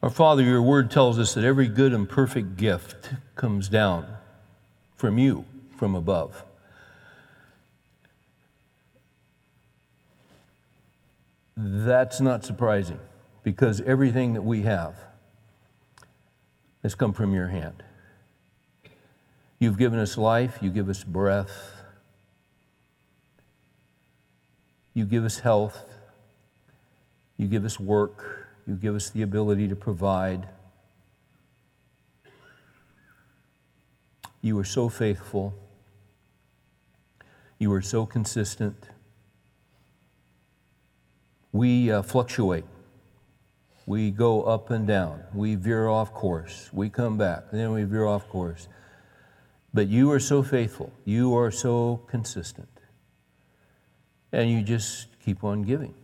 Our Father, your word tells us that every good and perfect gift comes down from you, from above. That's not surprising because everything that we have has come from your hand. You've given us life, you give us breath, you give us health, you give us work, you give us the ability to provide. You are so faithful. You are so consistent. We uh, fluctuate. We go up and down. We veer off course. We come back. Then we veer off course. But you are so faithful. You are so consistent. And you just keep on giving.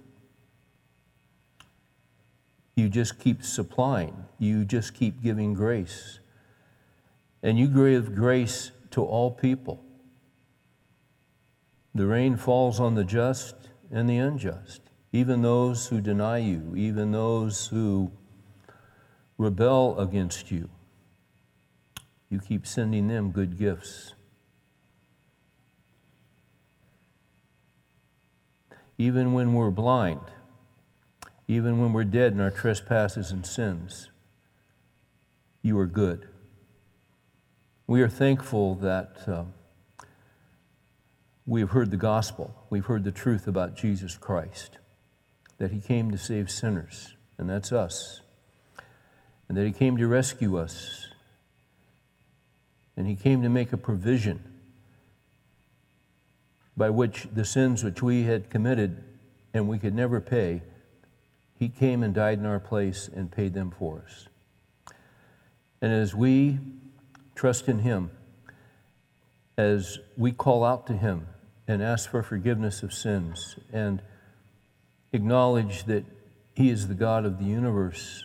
You just keep supplying. You just keep giving grace. And you give grace to all people. The rain falls on the just and the unjust, even those who deny you, even those who rebel against you. You keep sending them good gifts. Even when we're blind, even when we're dead in our trespasses and sins, you are good. We are thankful that uh, we have heard the gospel, we've heard the truth about Jesus Christ, that he came to save sinners, and that's us, and that he came to rescue us, and he came to make a provision by which the sins which we had committed and we could never pay he came and died in our place and paid them for us. And as we trust in Him, as we call out to Him and ask for forgiveness of sins and acknowledge that He is the God of the universe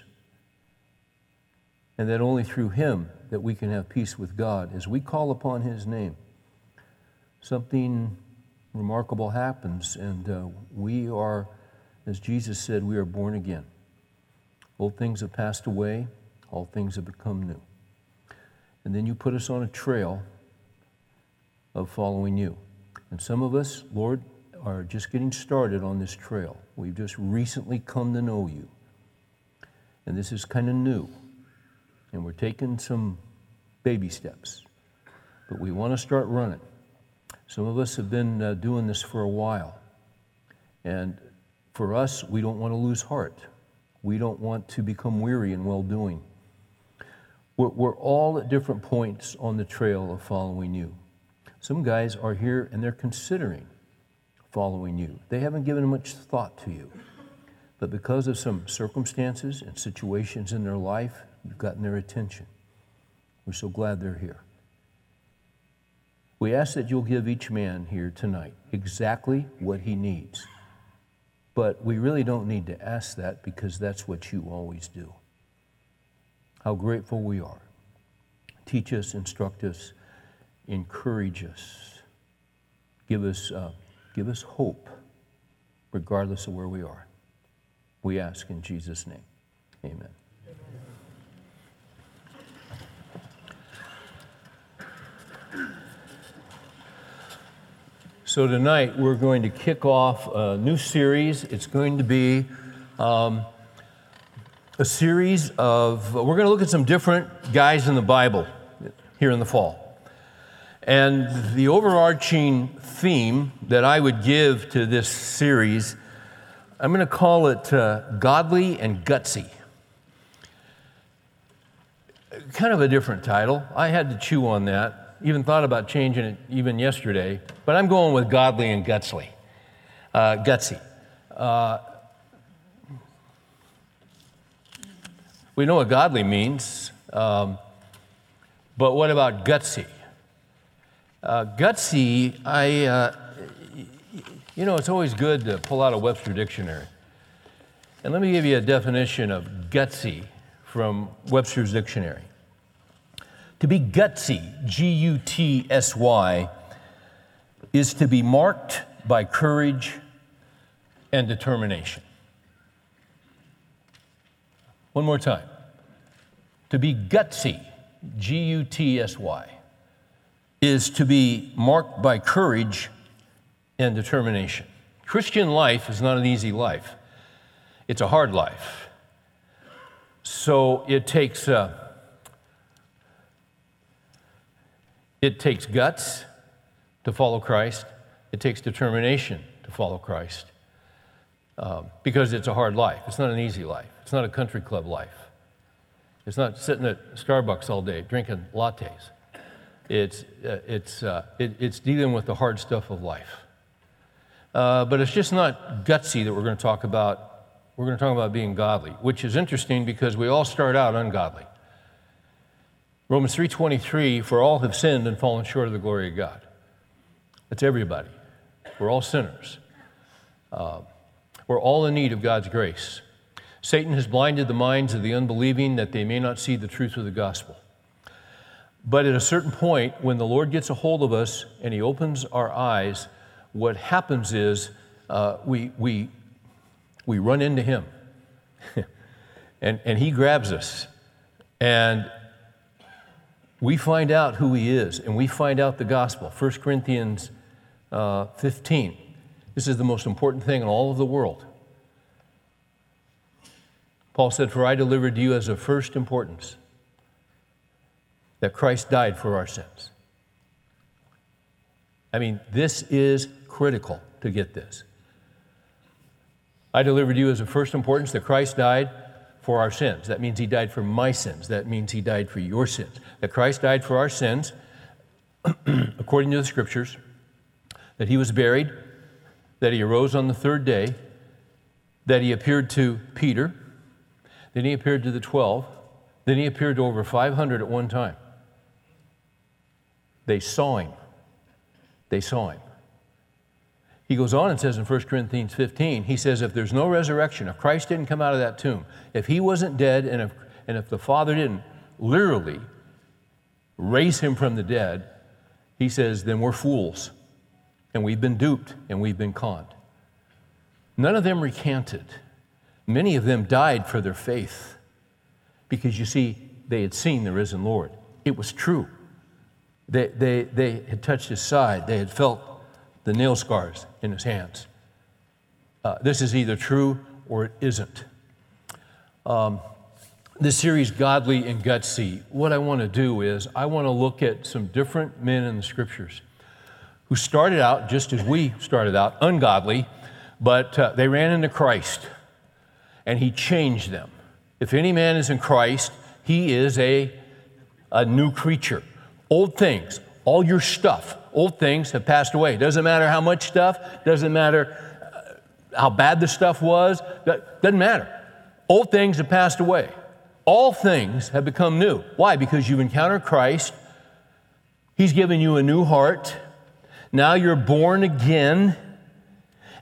and that only through Him that we can have peace with God, as we call upon His name, something remarkable happens and uh, we are as Jesus said, we are born again. Old things have passed away, all things have become new. And then you put us on a trail of following you. And some of us, Lord, are just getting started on this trail. We've just recently come to know you. And this is kind of new. And we're taking some baby steps. But we want to start running. Some of us have been uh, doing this for a while. And for us, we don't want to lose heart. We don't want to become weary in well doing. We're, we're all at different points on the trail of following you. Some guys are here and they're considering following you. They haven't given much thought to you. But because of some circumstances and situations in their life, you've gotten their attention. We're so glad they're here. We ask that you'll give each man here tonight exactly what he needs. But we really don't need to ask that because that's what you always do. How grateful we are. Teach us, instruct us, encourage us, give us, uh, give us hope, regardless of where we are. We ask in Jesus' name. Amen. So, tonight we're going to kick off a new series. It's going to be um, a series of, we're going to look at some different guys in the Bible here in the fall. And the overarching theme that I would give to this series, I'm going to call it uh, Godly and Gutsy. Kind of a different title. I had to chew on that even thought about changing it even yesterday, but I'm going with godly and gutsy. Uh, gutsy. Uh, we know what godly means, um, but what about gutsy? Uh, gutsy, I, uh, you know, it's always good to pull out a Webster dictionary. And let me give you a definition of gutsy from Webster's dictionary. To be gutsy, G U T S Y, is to be marked by courage and determination. One more time. To be gutsy, G U T S Y, is to be marked by courage and determination. Christian life is not an easy life, it's a hard life. So it takes, uh, it takes guts to follow Christ, it takes determination to follow Christ. Um, because it's a hard life. It's not an easy life. It's not a country club life. It's not sitting at Starbucks all day drinking lattes. It's, uh, it's, uh, it, it's dealing with the hard stuff of life. Uh, but it's just not gutsy that we're going to talk about. We're going to talk about being godly, which is interesting because we all start out ungodly. Romans 3:23, for all have sinned and fallen short of the glory of God. That's everybody. We're all sinners. Uh, we're all in need of God's grace. Satan has blinded the minds of the unbelieving that they may not see the truth of the gospel. But at a certain point, when the Lord gets a hold of us and He opens our eyes, what happens is uh, we, we, we run into Him. and, and He grabs us. And we find out who He is, and we find out the gospel. 1 Corinthians uh, 15. This is the most important thing in all of the world. Paul said, For I delivered to you as of first importance that Christ died for our sins. I mean, this is critical to get this. I delivered to you as of first importance that Christ died for our sins. That means he died for my sins. That means he died for your sins. That Christ died for our sins, according to the scriptures, that he was buried, that he arose on the third day, that he appeared to Peter, then he appeared to the 12, then he appeared to over 500 at one time. They saw him. They saw him. He goes on and says in 1 Corinthians 15, he says, if there's no resurrection, if Christ didn't come out of that tomb, if he wasn't dead, and if, and if the Father didn't literally raise him from the dead, he says, then we're fools. And we've been duped and we've been conned. None of them recanted. Many of them died for their faith because you see, they had seen the risen Lord. It was true. They, they, they had touched his side, they had felt the nail scars in his hands. Uh, this is either true or it isn't. Um, this series, Godly and Gutsy, what I want to do is I want to look at some different men in the scriptures who started out just as we started out, ungodly, but uh, they ran into Christ and he changed them. If any man is in Christ, he is a, a new creature. Old things, all your stuff, old things have passed away. Doesn't matter how much stuff, doesn't matter uh, how bad the stuff was, doesn't matter. Old things have passed away. All things have become new. Why? Because you've encountered Christ. He's given you a new heart. Now you're born again.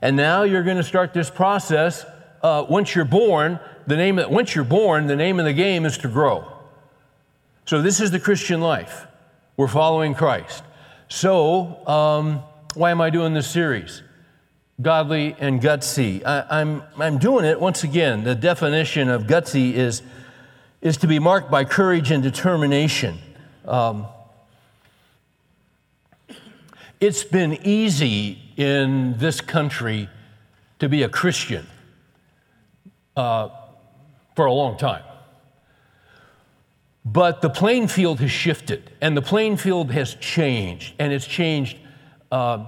And now you're going to start this process. Uh, once you're born, the name of, once you're born, the name of the game is to grow. So this is the Christian life. We're following Christ. So, um, why am I doing this series? Godly and gutsy. I, I'm, I'm doing it once again. The definition of gutsy is, is to be marked by courage and determination. Um, it's been easy in this country to be a Christian uh, for a long time. But the playing field has shifted, and the playing field has changed, and it's changed uh,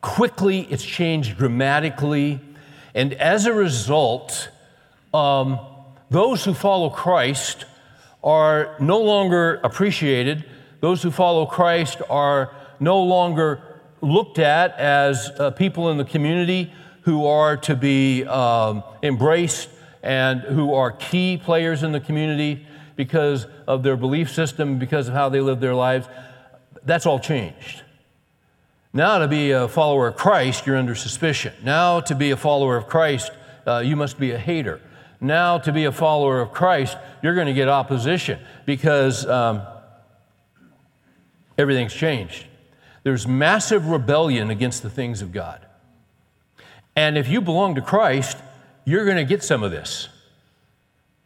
quickly, it's changed dramatically. And as a result, um, those who follow Christ are no longer appreciated. Those who follow Christ are no longer looked at as uh, people in the community who are to be um, embraced and who are key players in the community because of their belief system, because of how they live their lives, that's all changed. Now, to be a follower of Christ, you're under suspicion. Now, to be a follower of Christ, uh, you must be a hater. Now, to be a follower of Christ, you're going to get opposition because um, everything's changed. There's massive rebellion against the things of God. And if you belong to Christ, you're going to get some of this.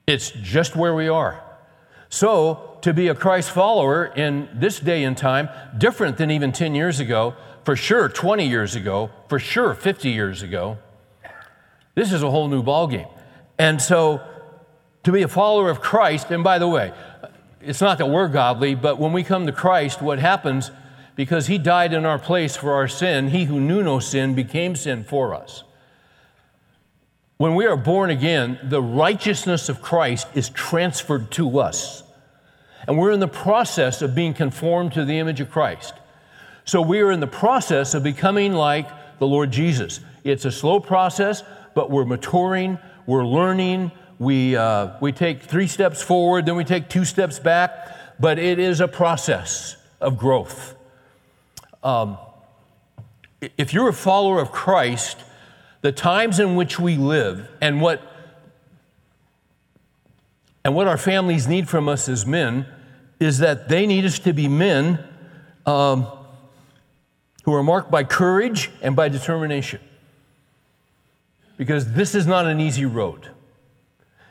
It's just where we are. So, to be a Christ follower in this day and time, different than even 10 years ago, for sure 20 years ago, for sure 50 years ago, this is a whole new ballgame. And so, to be a follower of Christ, and by the way, it's not that we're godly, but when we come to Christ, what happens, because He died in our place for our sin, He who knew no sin became sin for us. When we are born again, the righteousness of Christ is transferred to us. And we're in the process of being conformed to the image of Christ. So we are in the process of becoming like the Lord Jesus. It's a slow process, but we're maturing, we're learning, we, uh, we take three steps forward, then we take two steps back, but it is a process of growth. Um, if you're a follower of Christ, the times in which we live and what and what our families need from us as men is that they need us to be men um, who are marked by courage and by determination. Because this is not an easy road.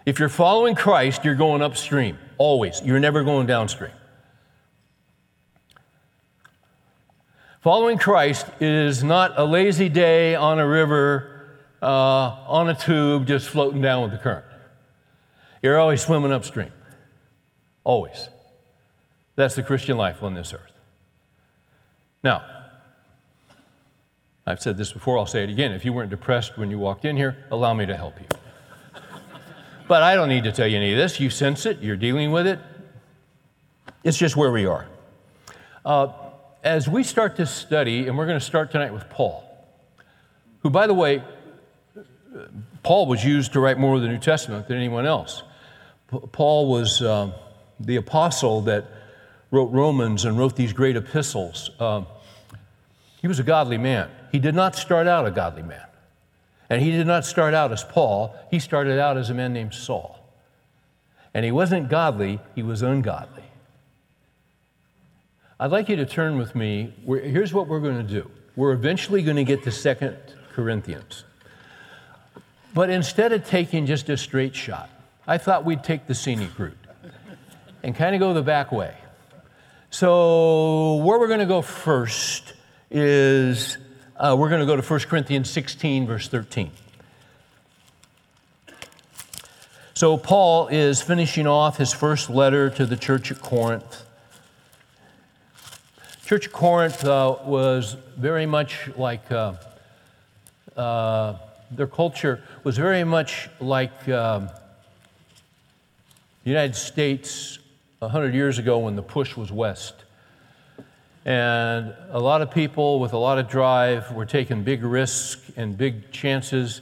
If you're following Christ, you're going upstream, always. You're never going downstream. Following Christ is not a lazy day on a river, uh, on a tube, just floating down with the current. You're always swimming upstream. Always. That's the Christian life on this earth. Now, I've said this before, I'll say it again. If you weren't depressed when you walked in here, allow me to help you. but I don't need to tell you any of this. You sense it, you're dealing with it. It's just where we are. Uh, as we start this study, and we're going to start tonight with Paul, who, by the way, Paul was used to write more of the New Testament than anyone else. Paul was uh, the apostle that wrote Romans and wrote these great epistles. Um, he was a godly man. He did not start out a godly man. And he did not start out as Paul, he started out as a man named Saul. And he wasn't godly, he was ungodly. I'd like you to turn with me. Here's what we're going to do. We're eventually going to get to Second Corinthians. But instead of taking just a straight shot, I thought we'd take the scenic route and kind of go the back way. So, where we're going to go first is uh, we're going to go to 1 Corinthians 16, verse 13. So, Paul is finishing off his first letter to the church at Corinth. Church of Corinth uh, was very much like uh, uh, their culture was very much like um, the United States 100 years ago when the push was west. And a lot of people with a lot of drive were taking big risks and big chances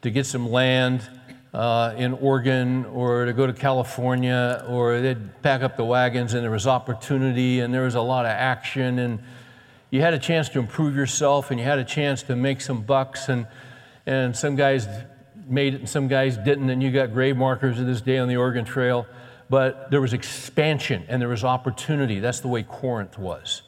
to get some land uh, in Oregon or to go to California, or they'd pack up the wagons and there was opportunity and there was a lot of action. And you had a chance to improve yourself and you had a chance to make some bucks. And, and some guys made it and some guys didn't. And you got grave markers of this day on the Oregon Trail. But there was expansion and there was opportunity. That's the way Corinth was.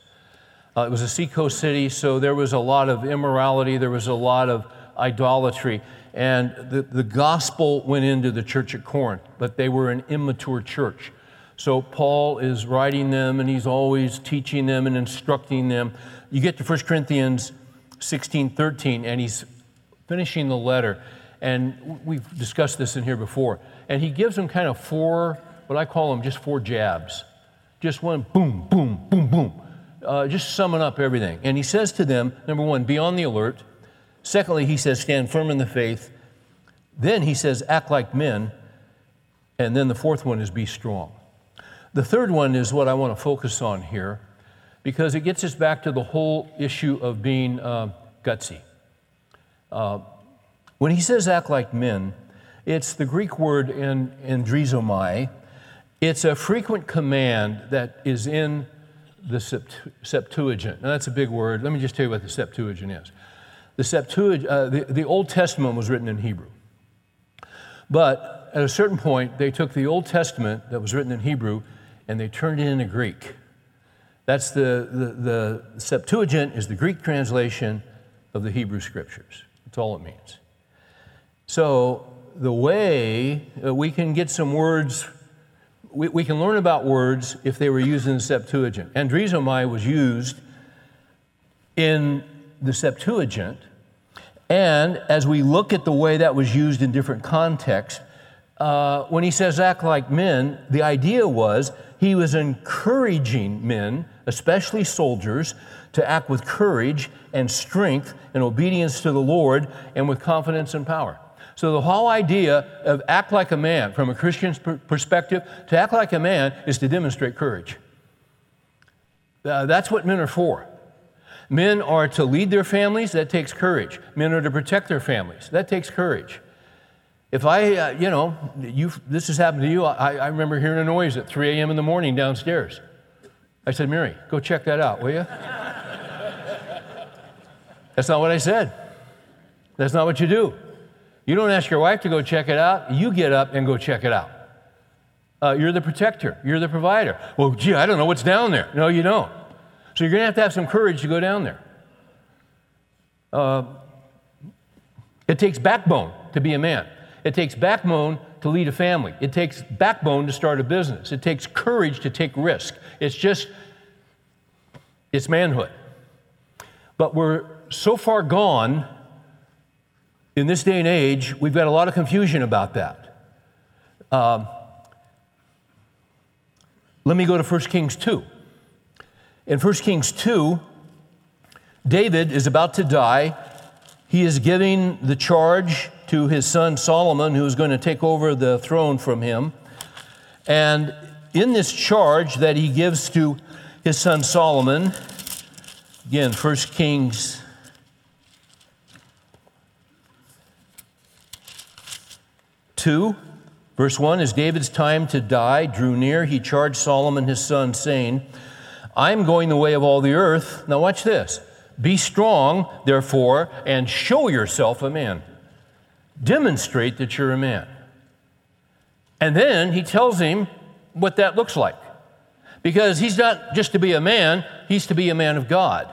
Uh, it was a seacoast city, so there was a lot of immorality, there was a lot of idolatry. And the, the gospel went into the church at Corinth, but they were an immature church. So Paul is writing them and he's always teaching them and instructing them. You get to 1 Corinthians 16 13, and he's finishing the letter. And we've discussed this in here before. And he gives them kind of four, what I call them just four jabs. Just one boom, boom, boom, boom uh, just summing up everything. And he says to them, number one, be on the alert. Secondly, he says, stand firm in the faith. Then he says, act like men. And then the fourth one is be strong. The third one is what I want to focus on here because it gets us back to the whole issue of being uh, gutsy. Uh, when he says act like men, it's the Greek word in, in It's a frequent command that is in the Septuagint. Now, that's a big word. Let me just tell you what the Septuagint is. The, Septuagint, uh, the, the Old Testament was written in Hebrew. But at a certain point, they took the Old Testament that was written in Hebrew and they turned it into Greek. That's the, the, the Septuagint is the Greek translation of the Hebrew Scriptures. That's all it means. So, the way we can get some words we, we can learn about words if they were used in the Septuagint. Andrizomai was used in the Septuagint, and as we look at the way that was used in different contexts, uh, when he says act like men, the idea was he was encouraging men, especially soldiers, to act with courage and strength and obedience to the Lord and with confidence and power. So, the whole idea of act like a man, from a Christian perspective, to act like a man is to demonstrate courage. Uh, that's what men are for. Men are to lead their families, that takes courage. Men are to protect their families, that takes courage. If I, uh, you know, this has happened to you, I, I remember hearing a noise at 3 a.m. in the morning downstairs. I said, Mary, go check that out, will you? That's not what I said. That's not what you do. You don't ask your wife to go check it out, you get up and go check it out. Uh, you're the protector, you're the provider. Well, gee, I don't know what's down there. No, you don't. So you're going to have to have some courage to go down there. Uh, it takes backbone to be a man. It takes backbone to lead a family. It takes backbone to start a business. It takes courage to take risk. It's just, it's manhood. But we're so far gone in this day and age, we've got a lot of confusion about that. Um, let me go to 1 Kings 2. In 1 Kings 2, David is about to die. He is giving the charge to his son Solomon, who is going to take over the throne from him. And in this charge that he gives to his son Solomon, again, 1 Kings 2, verse 1 As David's time to die drew near, he charged Solomon his son, saying, I'm going the way of all the earth. Now, watch this. Be strong, therefore, and show yourself a man. Demonstrate that you're a man. And then he tells him what that looks like. Because he's not just to be a man, he's to be a man of God.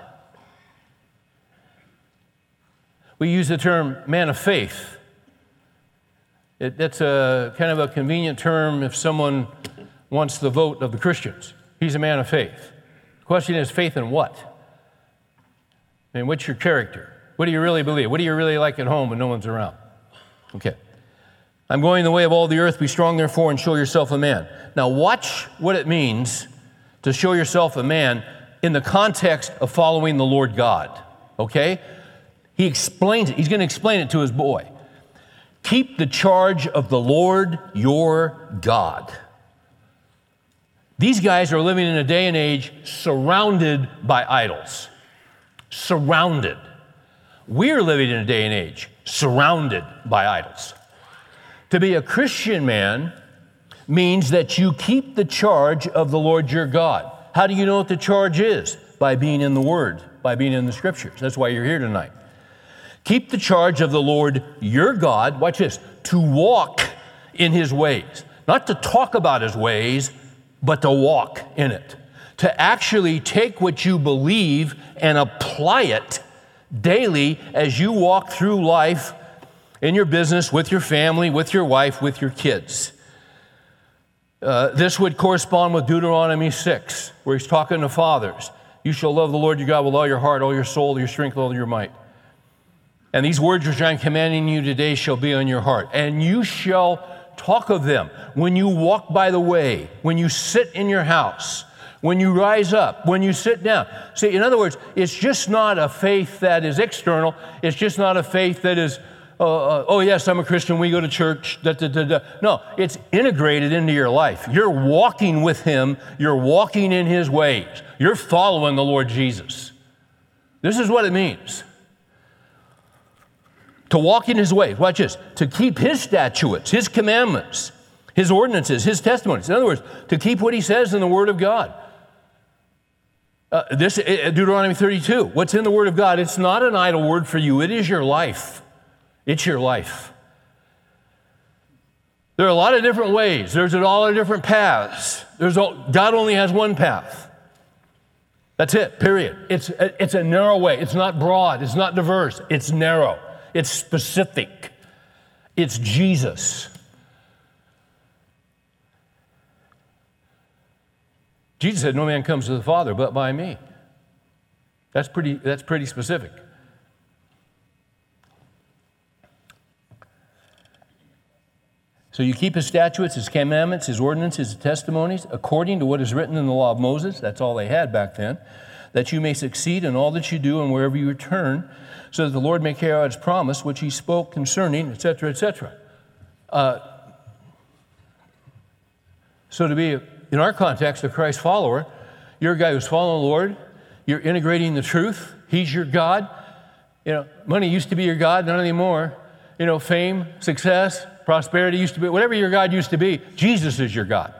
We use the term man of faith. It, that's a kind of a convenient term if someone wants the vote of the Christians. He's a man of faith. The question is faith in what? I mean, what's your character? What do you really believe? What do you really like at home when no one's around? Okay. I'm going the way of all the earth. Be strong, therefore, and show yourself a man. Now, watch what it means to show yourself a man in the context of following the Lord God. Okay? He explains it. He's going to explain it to his boy. Keep the charge of the Lord your God. These guys are living in a day and age surrounded by idols. Surrounded. We're living in a day and age surrounded by idols. To be a Christian man means that you keep the charge of the Lord your God. How do you know what the charge is? By being in the Word, by being in the Scriptures. That's why you're here tonight. Keep the charge of the Lord your God, watch this, to walk in His ways. Not to talk about His ways, but to walk in it. To actually take what you believe and apply it daily as you walk through life in your business, with your family, with your wife, with your kids. Uh, this would correspond with Deuteronomy 6, where he's talking to fathers. You shall love the Lord your God with all your heart, all your soul, all your strength, all your might. And these words which I'm commanding you today shall be on your heart. And you shall talk of them when you walk by the way, when you sit in your house, when you rise up, when you sit down. See, in other words, it's just not a faith that is external. It's just not a faith that is, uh, uh, oh, yes, I'm a Christian, we go to church. Da, da, da, no, it's integrated into your life. You're walking with Him, you're walking in His ways, you're following the Lord Jesus. This is what it means to walk in his ways. Watch this. To keep his statutes, his commandments, his ordinances, his testimonies. In other words, to keep what he says in the Word of God. Uh, this uh, Deuteronomy 32. What's in the Word of God? It's not an idle word for you. It is your life. It's your life. There are a lot of different ways. There's a of different paths. There's a, God only has one path. That's it. Period. It's it's a narrow way. It's not broad. It's not diverse. It's narrow it's specific, it's Jesus. Jesus said, No man comes to the Father but by me. That's pretty, that's pretty specific. So you keep his statutes, his commandments, his ordinances, his testimonies, according to what is written in the law of Moses. That's all they had back then. That you may succeed in all that you do and wherever you return, so that the Lord may carry out his promise, which he spoke concerning, etc., etc. Uh, so to be, in our context, a Christ follower, you're a guy who's following the Lord, you're integrating the truth, he's your God. You know, money used to be your God, not anymore. You know, fame, success, prosperity used to be, whatever your God used to be, Jesus is your God.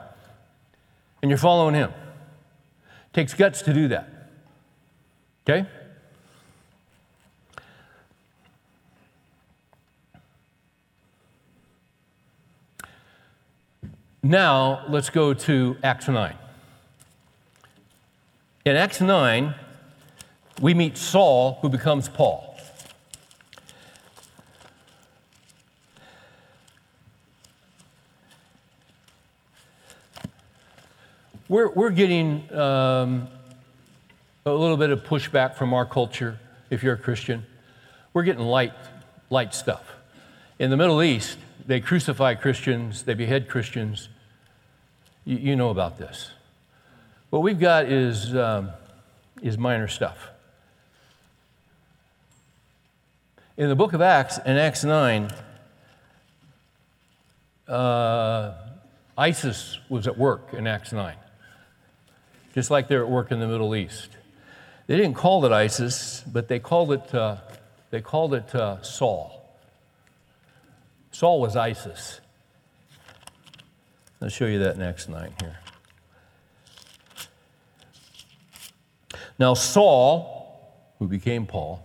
And you're following him. It takes guts to do that. Okay? Now, let's go to Acts 9. In Acts 9, we meet Saul, who becomes Paul. We're, we're getting um, a little bit of pushback from our culture if you're a Christian. We're getting light, light stuff. In the Middle East, they crucify Christians, they behead Christians. You, you know about this. What we've got is, um, is minor stuff. In the book of Acts, in Acts 9, uh, ISIS was at work in Acts 9 just like they're at work in the Middle East. They didn't call it ISIS, but they called it, uh, they called it uh, Saul. Saul was ISIS. I'll show you that next night here. Now, Saul, who became Paul,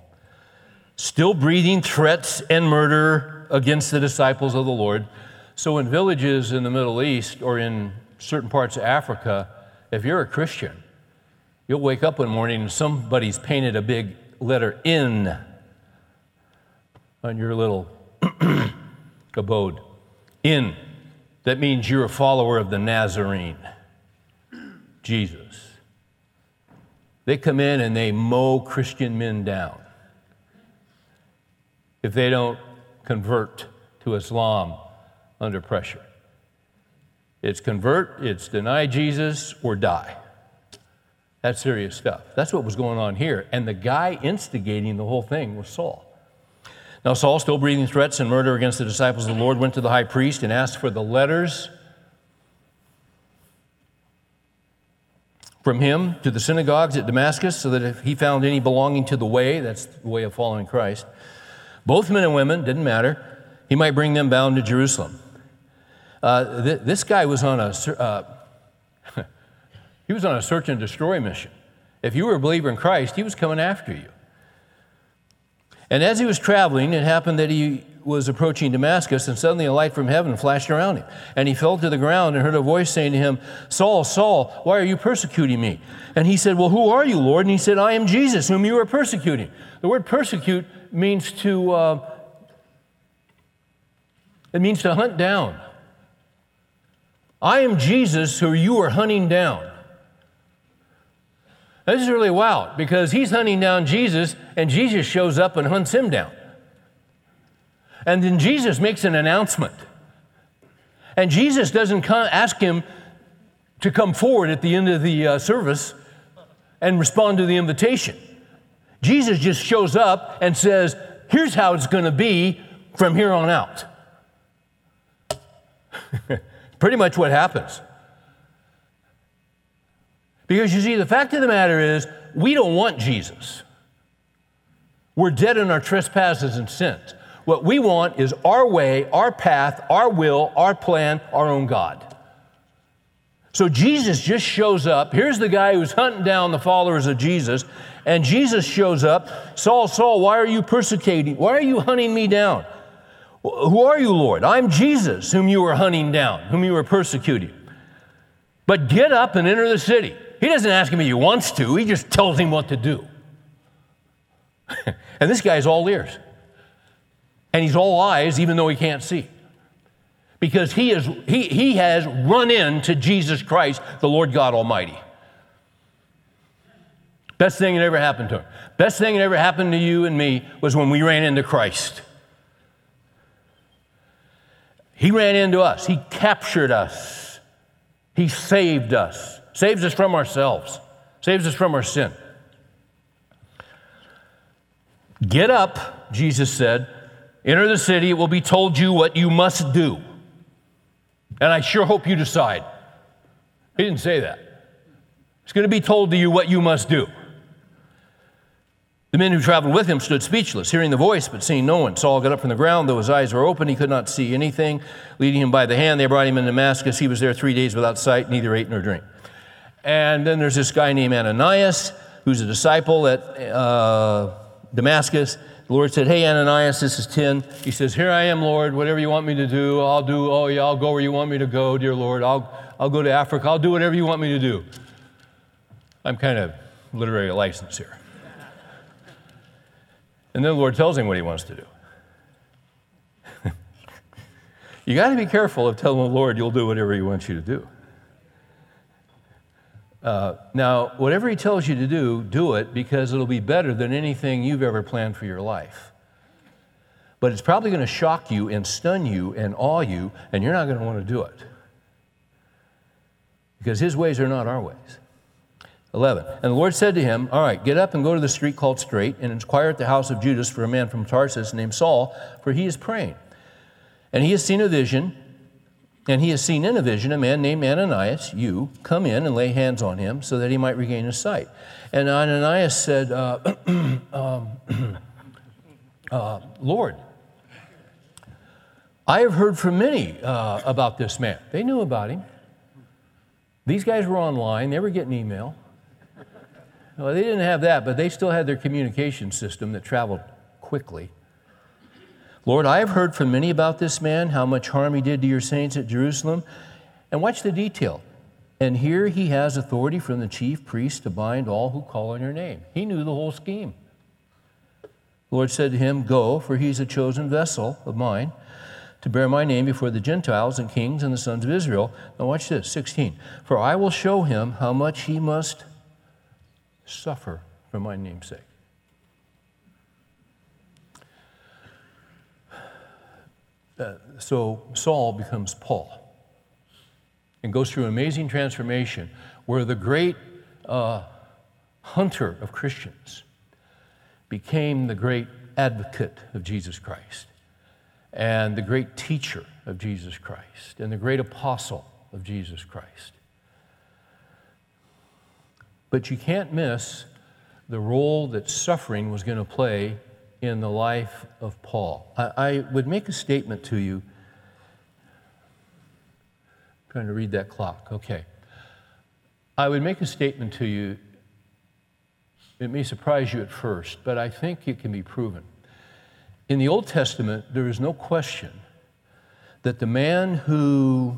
still breathing threats and murder against the disciples of the Lord. So, in villages in the Middle East or in certain parts of Africa, if you're a Christian, you'll wake up one morning and somebody's painted a big letter N on your little abode. N. That means you're a follower of the Nazarene, Jesus. They come in and they mow Christian men down if they don't convert to Islam under pressure. It's convert, it's deny Jesus, or die. That's serious stuff. That's what was going on here. And the guy instigating the whole thing was Saul. Now, Saul, still breathing threats and murder against the disciples of the Lord, went to the high priest and asked for the letters from him to the synagogues at Damascus, so that if he found any belonging to the way, that's the way of following Christ, both men and women, didn't matter, he might bring them bound to Jerusalem. Uh, th- this guy was on a uh, he was on a search and destroy mission. If you were a believer in Christ, he was coming after you. And as he was traveling, it happened that he was approaching Damascus, and suddenly a light from heaven flashed around him. And he fell to the ground and heard a voice saying to him, Saul, Saul, why are you persecuting me? And he said, Well, who are you, Lord? And he said, I am Jesus, whom you are persecuting. The word persecute means to, uh, it means to hunt down. I am Jesus who you are hunting down. This is really wild because he's hunting down Jesus and Jesus shows up and hunts him down. And then Jesus makes an announcement. And Jesus doesn't ask him to come forward at the end of the uh, service and respond to the invitation. Jesus just shows up and says, Here's how it's going to be from here on out. Pretty much what happens. Because you see, the fact of the matter is, we don't want Jesus. We're dead in our trespasses and sins. What we want is our way, our path, our will, our plan, our own God. So Jesus just shows up. Here's the guy who's hunting down the followers of Jesus, and Jesus shows up. Saul, Saul, why are you persecuting? Why are you hunting me down? Who are you, Lord? I'm Jesus, whom you are hunting down, whom you are persecuting. But get up and enter the city. He doesn't ask him if he wants to, he just tells him what to do. and this guy's all ears. And he's all eyes, even though he can't see. Because he, is, he, he has run into Jesus Christ, the Lord God Almighty. Best thing that ever happened to him. Best thing that ever happened to you and me was when we ran into Christ. He ran into us, He captured us, He saved us, saves us from ourselves, saves us from our sin. Get up, Jesus said, enter the city, it will be told you what you must do. And I sure hope you decide. He didn't say that. It's going to be told to you what you must do. The men who traveled with him stood speechless, hearing the voice, but seeing no one. Saul got up from the ground, though his eyes were open, he could not see anything. Leading him by the hand, they brought him into Damascus. He was there three days without sight, neither ate nor drank. And then there's this guy named Ananias, who's a disciple at uh, Damascus. The Lord said, Hey, Ananias, this is 10. He says, Here I am, Lord. Whatever you want me to do, I'll do. Oh, yeah, I'll go where you want me to go, dear Lord. I'll, I'll go to Africa. I'll do whatever you want me to do. I'm kind of literary license here. And then the Lord tells him what he wants to do. you got to be careful of telling the Lord you'll do whatever he wants you to do. Uh, now, whatever he tells you to do, do it because it'll be better than anything you've ever planned for your life. But it's probably going to shock you and stun you and awe you, and you're not going to want to do it. Because his ways are not our ways. 11. And the Lord said to him, All right, get up and go to the street called Straight and inquire at the house of Judas for a man from Tarsus named Saul, for he is praying. And he has seen a vision, and he has seen in a vision a man named Ananias, you, come in and lay hands on him so that he might regain his sight. And Ananias said, uh, um, uh, Lord, I have heard from many uh, about this man. They knew about him. These guys were online, they were getting email. Well, they didn't have that, but they still had their communication system that traveled quickly. Lord, I have heard from many about this man, how much harm he did to your saints at Jerusalem. And watch the detail. And here he has authority from the chief priest to bind all who call on your name. He knew the whole scheme. The Lord said to him, Go, for he's a chosen vessel of mine to bear my name before the Gentiles and kings and the sons of Israel. Now, watch this 16. For I will show him how much he must suffer for my name's sake. Uh, so Saul becomes Paul and goes through an amazing transformation where the great uh, hunter of Christians became the great advocate of Jesus Christ and the great teacher of Jesus Christ and the great apostle of Jesus Christ. But you can't miss the role that suffering was going to play in the life of Paul. I, I would make a statement to you. I'm trying to read that clock. Okay. I would make a statement to you. It may surprise you at first, but I think it can be proven. In the Old Testament, there is no question that the man who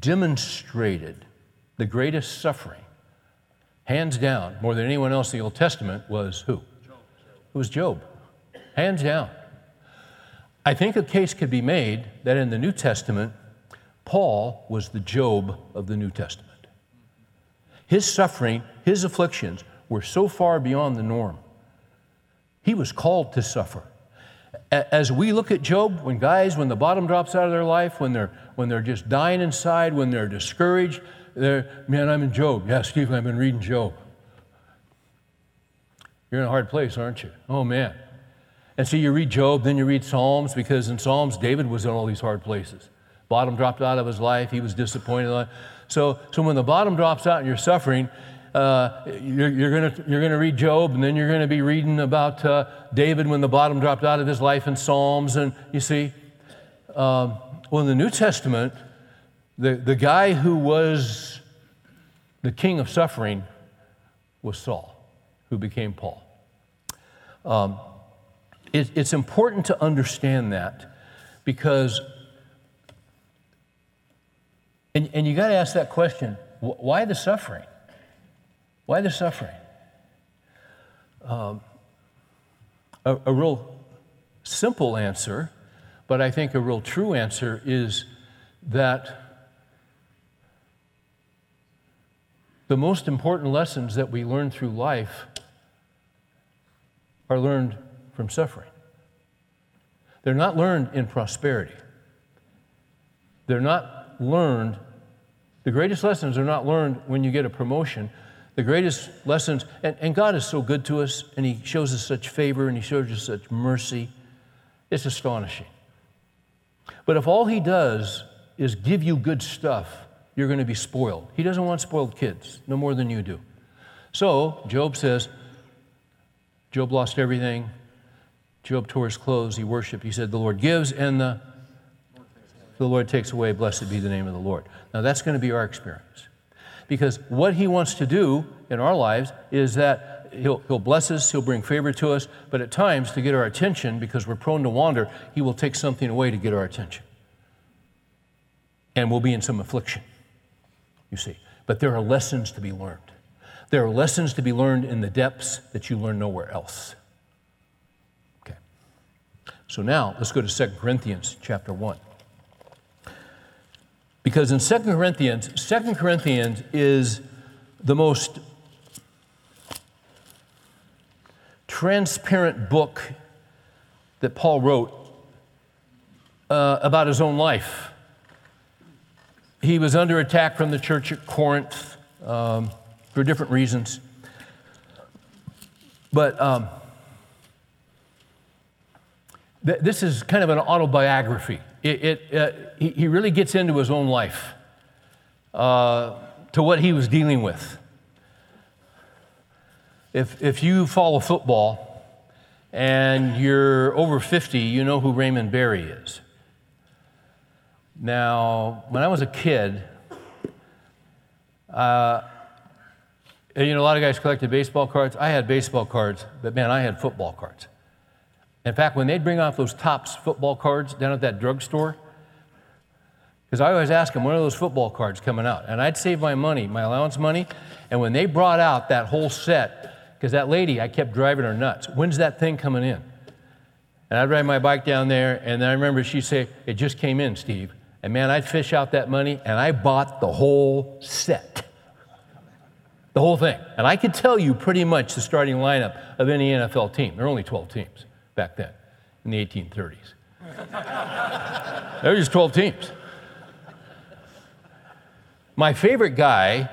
demonstrated the greatest suffering hands down, more than anyone else in the Old Testament, was who? It was Job. Hands down. I think a case could be made that in the New Testament, Paul was the Job of the New Testament. His suffering, his afflictions were so far beyond the norm. He was called to suffer. As we look at Job, when guys, when the bottom drops out of their life, when they're, when they're just dying inside, when they're discouraged, there, man, I'm in Job. Yeah, Stephen, I've been reading Job. You're in a hard place, aren't you? Oh, man. And so you read Job, then you read Psalms, because in Psalms, David was in all these hard places. Bottom dropped out of his life, he was disappointed. So, so when the bottom drops out and you're suffering, uh, you're, you're going you're gonna read Job, and then you're going to be reading about uh, David when the bottom dropped out of his life in Psalms. And you see, um, well, in the New Testament, the, the guy who was the king of suffering was Saul, who became Paul. Um, it, it's important to understand that because, and, and you got to ask that question why the suffering? Why the suffering? Um, a, a real simple answer, but I think a real true answer is that the most important lessons that we learn through life are learned from suffering. They're not learned in prosperity. They're not learned, the greatest lessons are not learned when you get a promotion. The greatest lessons, and, and God is so good to us, and He shows us such favor, and He shows us such mercy. It's astonishing. But if all He does is give you good stuff, you're going to be spoiled. He doesn't want spoiled kids, no more than you do. So, Job says, Job lost everything. Job tore his clothes. He worshiped. He said, The Lord gives and the, the Lord takes away. Blessed be the name of the Lord. Now, that's going to be our experience. Because what he wants to do in our lives is that he'll, he'll bless us, he'll bring favor to us, but at times, to get our attention, because we're prone to wander, he will take something away to get our attention. And we'll be in some affliction, you see. But there are lessons to be learned. There are lessons to be learned in the depths that you learn nowhere else. Okay. So now let's go to 2 Corinthians chapter 1. Because in 2 Corinthians, 2 Corinthians is the most transparent book that Paul wrote uh, about his own life. He was under attack from the church at Corinth. Um, for different reasons. But um, th- this is kind of an autobiography. It, it uh, he, he, really gets into his own life, uh, to what he was dealing with. If, if you follow football and you're over 50, you know who Raymond Berry is. Now, when I was a kid, uh, you know, a lot of guys collected baseball cards. I had baseball cards, but man, I had football cards. In fact, when they'd bring off those Topps football cards down at that drugstore, because I always ask them, when are those football cards coming out? And I'd save my money, my allowance money, and when they brought out that whole set, because that lady, I kept driving her nuts, when's that thing coming in? And I'd ride my bike down there, and then I remember she'd say, It just came in, Steve. And man, I'd fish out that money, and I bought the whole set the whole thing. And I could tell you pretty much the starting lineup of any NFL team. There were only 12 teams back then in the 1830s. there were just 12 teams. My favorite guy,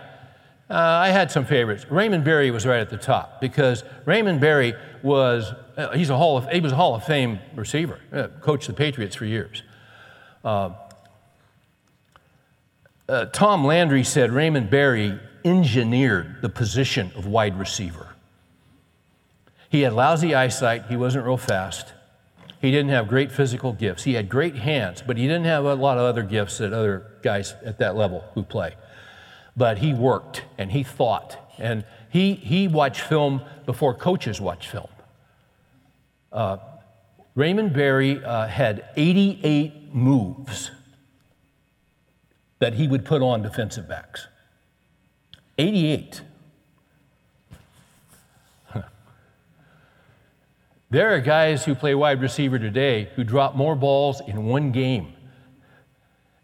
uh, I had some favorites. Raymond Berry was right at the top because Raymond Berry was, uh, he's a Hall of, he was a Hall of Fame receiver, uh, coached the Patriots for years. Uh, uh, Tom Landry said Raymond Berry engineered the position of wide receiver. He had lousy eyesight, he wasn't real fast. He didn't have great physical gifts. He had great hands, but he didn't have a lot of other gifts that other guys at that level who play. But he worked and he thought, and he, he watched film before coaches watched film. Uh, Raymond Berry uh, had 88 moves that he would put on defensive backs. 88. There are guys who play wide receiver today who drop more balls in one game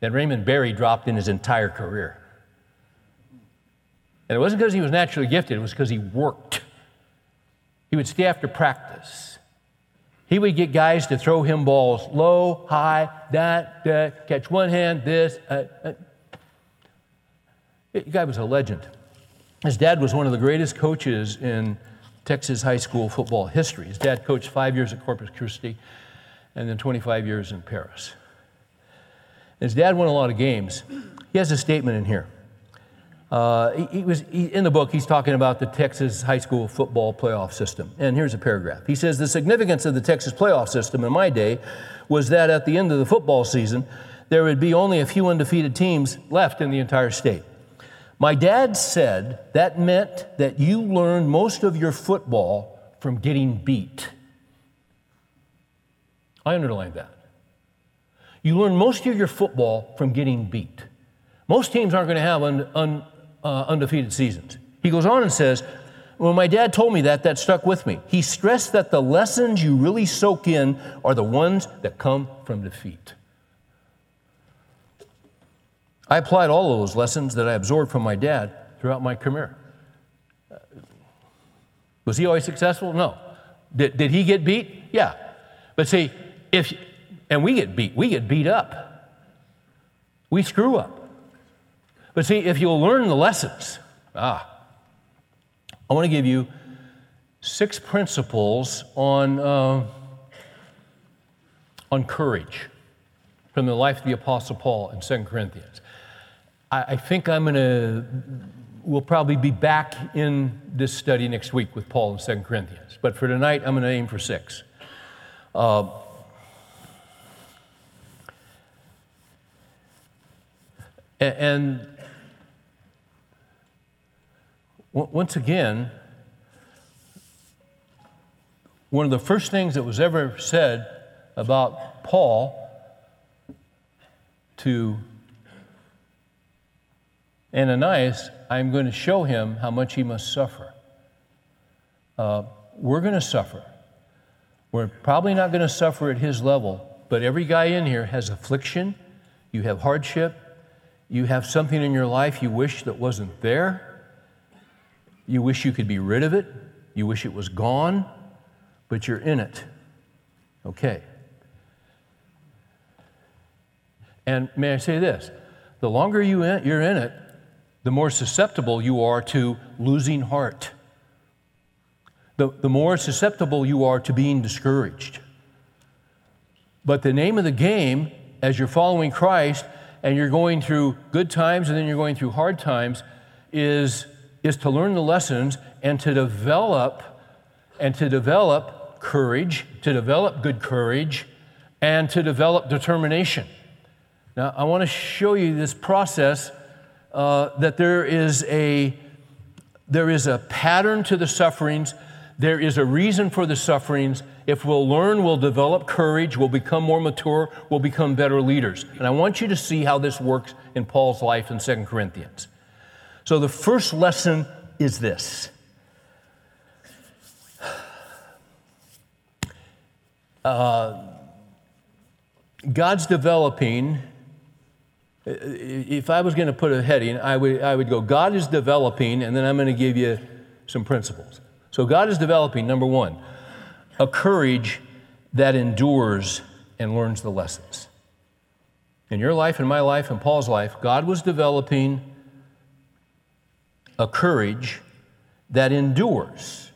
than Raymond Berry dropped in his entire career. And it wasn't because he was naturally gifted, it was because he worked. He would stay after practice. He would get guys to throw him balls low, high, that, that, catch one hand, this. Uh, uh. The guy was a legend. His dad was one of the greatest coaches in Texas high school football history. His dad coached five years at Corpus Christi and then 25 years in Paris. His dad won a lot of games. He has a statement in here. Uh, he, he, was he, in the book. He's talking about the Texas high school football playoff system, and here's a paragraph. He says the significance of the Texas playoff system in my day was that at the end of the football season, there would be only a few undefeated teams left in the entire state. My dad said that meant that you learned most of your football from getting beat. I underlined that. You learn most of your football from getting beat. Most teams aren't going to have un, un, uh, undefeated seasons. He goes on and says, When my dad told me that, that stuck with me. He stressed that the lessons you really soak in are the ones that come from defeat. I applied all of those lessons that I absorbed from my dad throughout my career. Was he always successful? No. Did, did he get beat? Yeah. But see, if, and we get beat, we get beat up. We screw up. But see, if you'll learn the lessons, ah, I want to give you six principles on, uh, on courage from the life of the Apostle Paul in 2 Corinthians. I, I think I'm going to, we'll probably be back in this study next week with Paul in 2 Corinthians. But for tonight, I'm going to aim for six. Uh, and once again, one of the first things that was ever said about Paul to Ananias, I'm going to show him how much he must suffer. Uh, we're going to suffer. We're probably not going to suffer at his level, but every guy in here has affliction, you have hardship, you have something in your life you wish that wasn't there, you wish you could be rid of it, you wish it was gone, but you're in it. Okay. And may I say this? The longer you in, you're in it, the more susceptible you are to losing heart. The, the more susceptible you are to being discouraged. But the name of the game, as you're following Christ and you're going through good times and then you're going through hard times, is, is to learn the lessons and to develop and to develop courage, to develop good courage, and to develop determination. Now, I want to show you this process uh, that there is, a, there is a pattern to the sufferings, there is a reason for the sufferings. If we'll learn, we'll develop courage, we'll become more mature, we'll become better leaders. And I want you to see how this works in Paul's life in 2 Corinthians. So, the first lesson is this. Uh, God's developing if I was going to put a heading, I would, I would go, God is developing, and then I'm going to give you some principles. So, God is developing, number one, a courage that endures and learns the lessons. In your life, in my life, in Paul's life, God was developing a courage that endures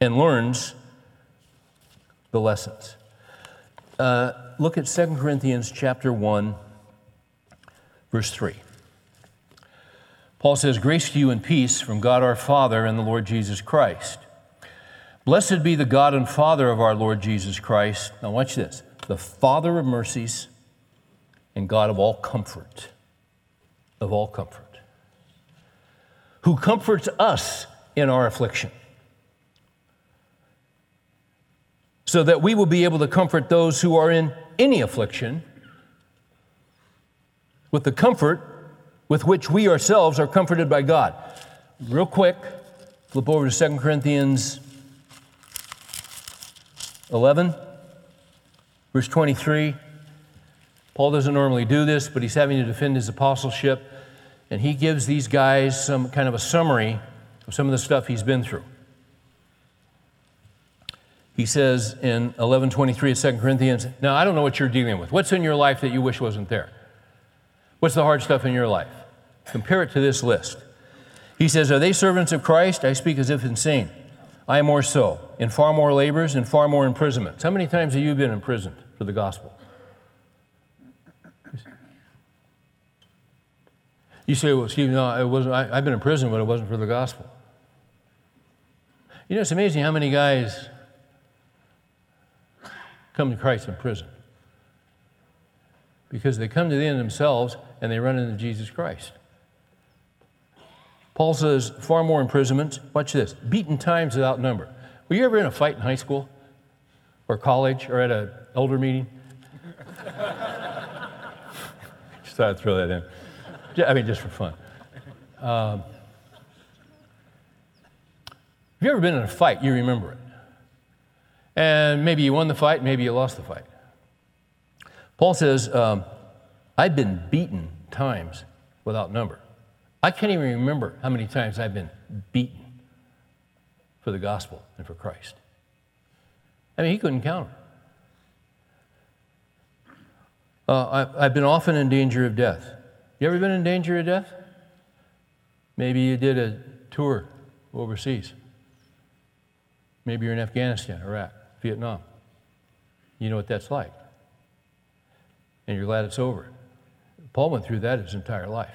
and learns the lessons. Uh, look at 2 Corinthians chapter 1 Verse 3. Paul says, Grace to you and peace from God our Father and the Lord Jesus Christ. Blessed be the God and Father of our Lord Jesus Christ. Now, watch this the Father of mercies and God of all comfort, of all comfort, who comforts us in our affliction, so that we will be able to comfort those who are in any affliction with the comfort with which we ourselves are comforted by God. Real quick, flip over to 2 Corinthians 11, verse 23. Paul doesn't normally do this, but he's having to defend his apostleship, and he gives these guys some kind of a summary of some of the stuff he's been through. He says in 11:23 of 2 Corinthians, "Now I don't know what you're dealing with. What's in your life that you wish wasn't there?" What's the hard stuff in your life? Compare it to this list. He says, Are they servants of Christ? I speak as if insane. I am more so, in far more labors and far more imprisonments. How many times have you been imprisoned for the gospel? You say, well, Steve, no, it wasn't, I, I've been in prison, but it wasn't for the gospel. You know, it's amazing how many guys come to Christ in prison because they come to the end themselves and they run into Jesus Christ. Paul says, far more imprisonment. Watch this beaten times without number. Were you ever in a fight in high school or college or at an elder meeting? just thought I'd throw that in. I mean, just for fun. Um, if you've ever been in a fight, you remember it. And maybe you won the fight, maybe you lost the fight. Paul says, um, I've been beaten times without number. I can't even remember how many times I've been beaten for the gospel and for Christ. I mean, he couldn't count them. Uh, I, I've been often in danger of death. You ever been in danger of death? Maybe you did a tour overseas. Maybe you're in Afghanistan, Iraq, Vietnam. You know what that's like. And you're glad it's over. Paul went through that his entire life.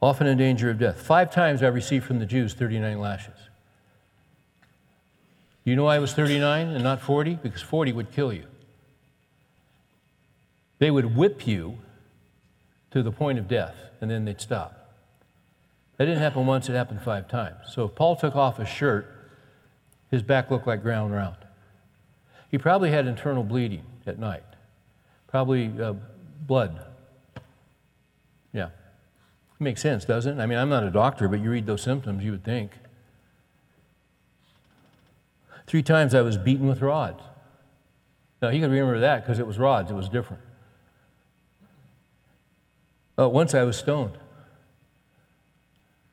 Often in danger of death. Five times I received from the Jews 39 lashes. You know I was 39 and not 40? Because 40 would kill you. They would whip you to the point of death, and then they'd stop. That didn't happen once, it happened five times. So if Paul took off his shirt, his back looked like ground round. He probably had internal bleeding at night, probably uh, blood. Yeah. Makes sense, doesn't it? I mean, I'm not a doctor, but you read those symptoms, you would think. Three times I was beaten with rods. Now, you can remember that because it was rods, it was different. Uh, once I was stoned.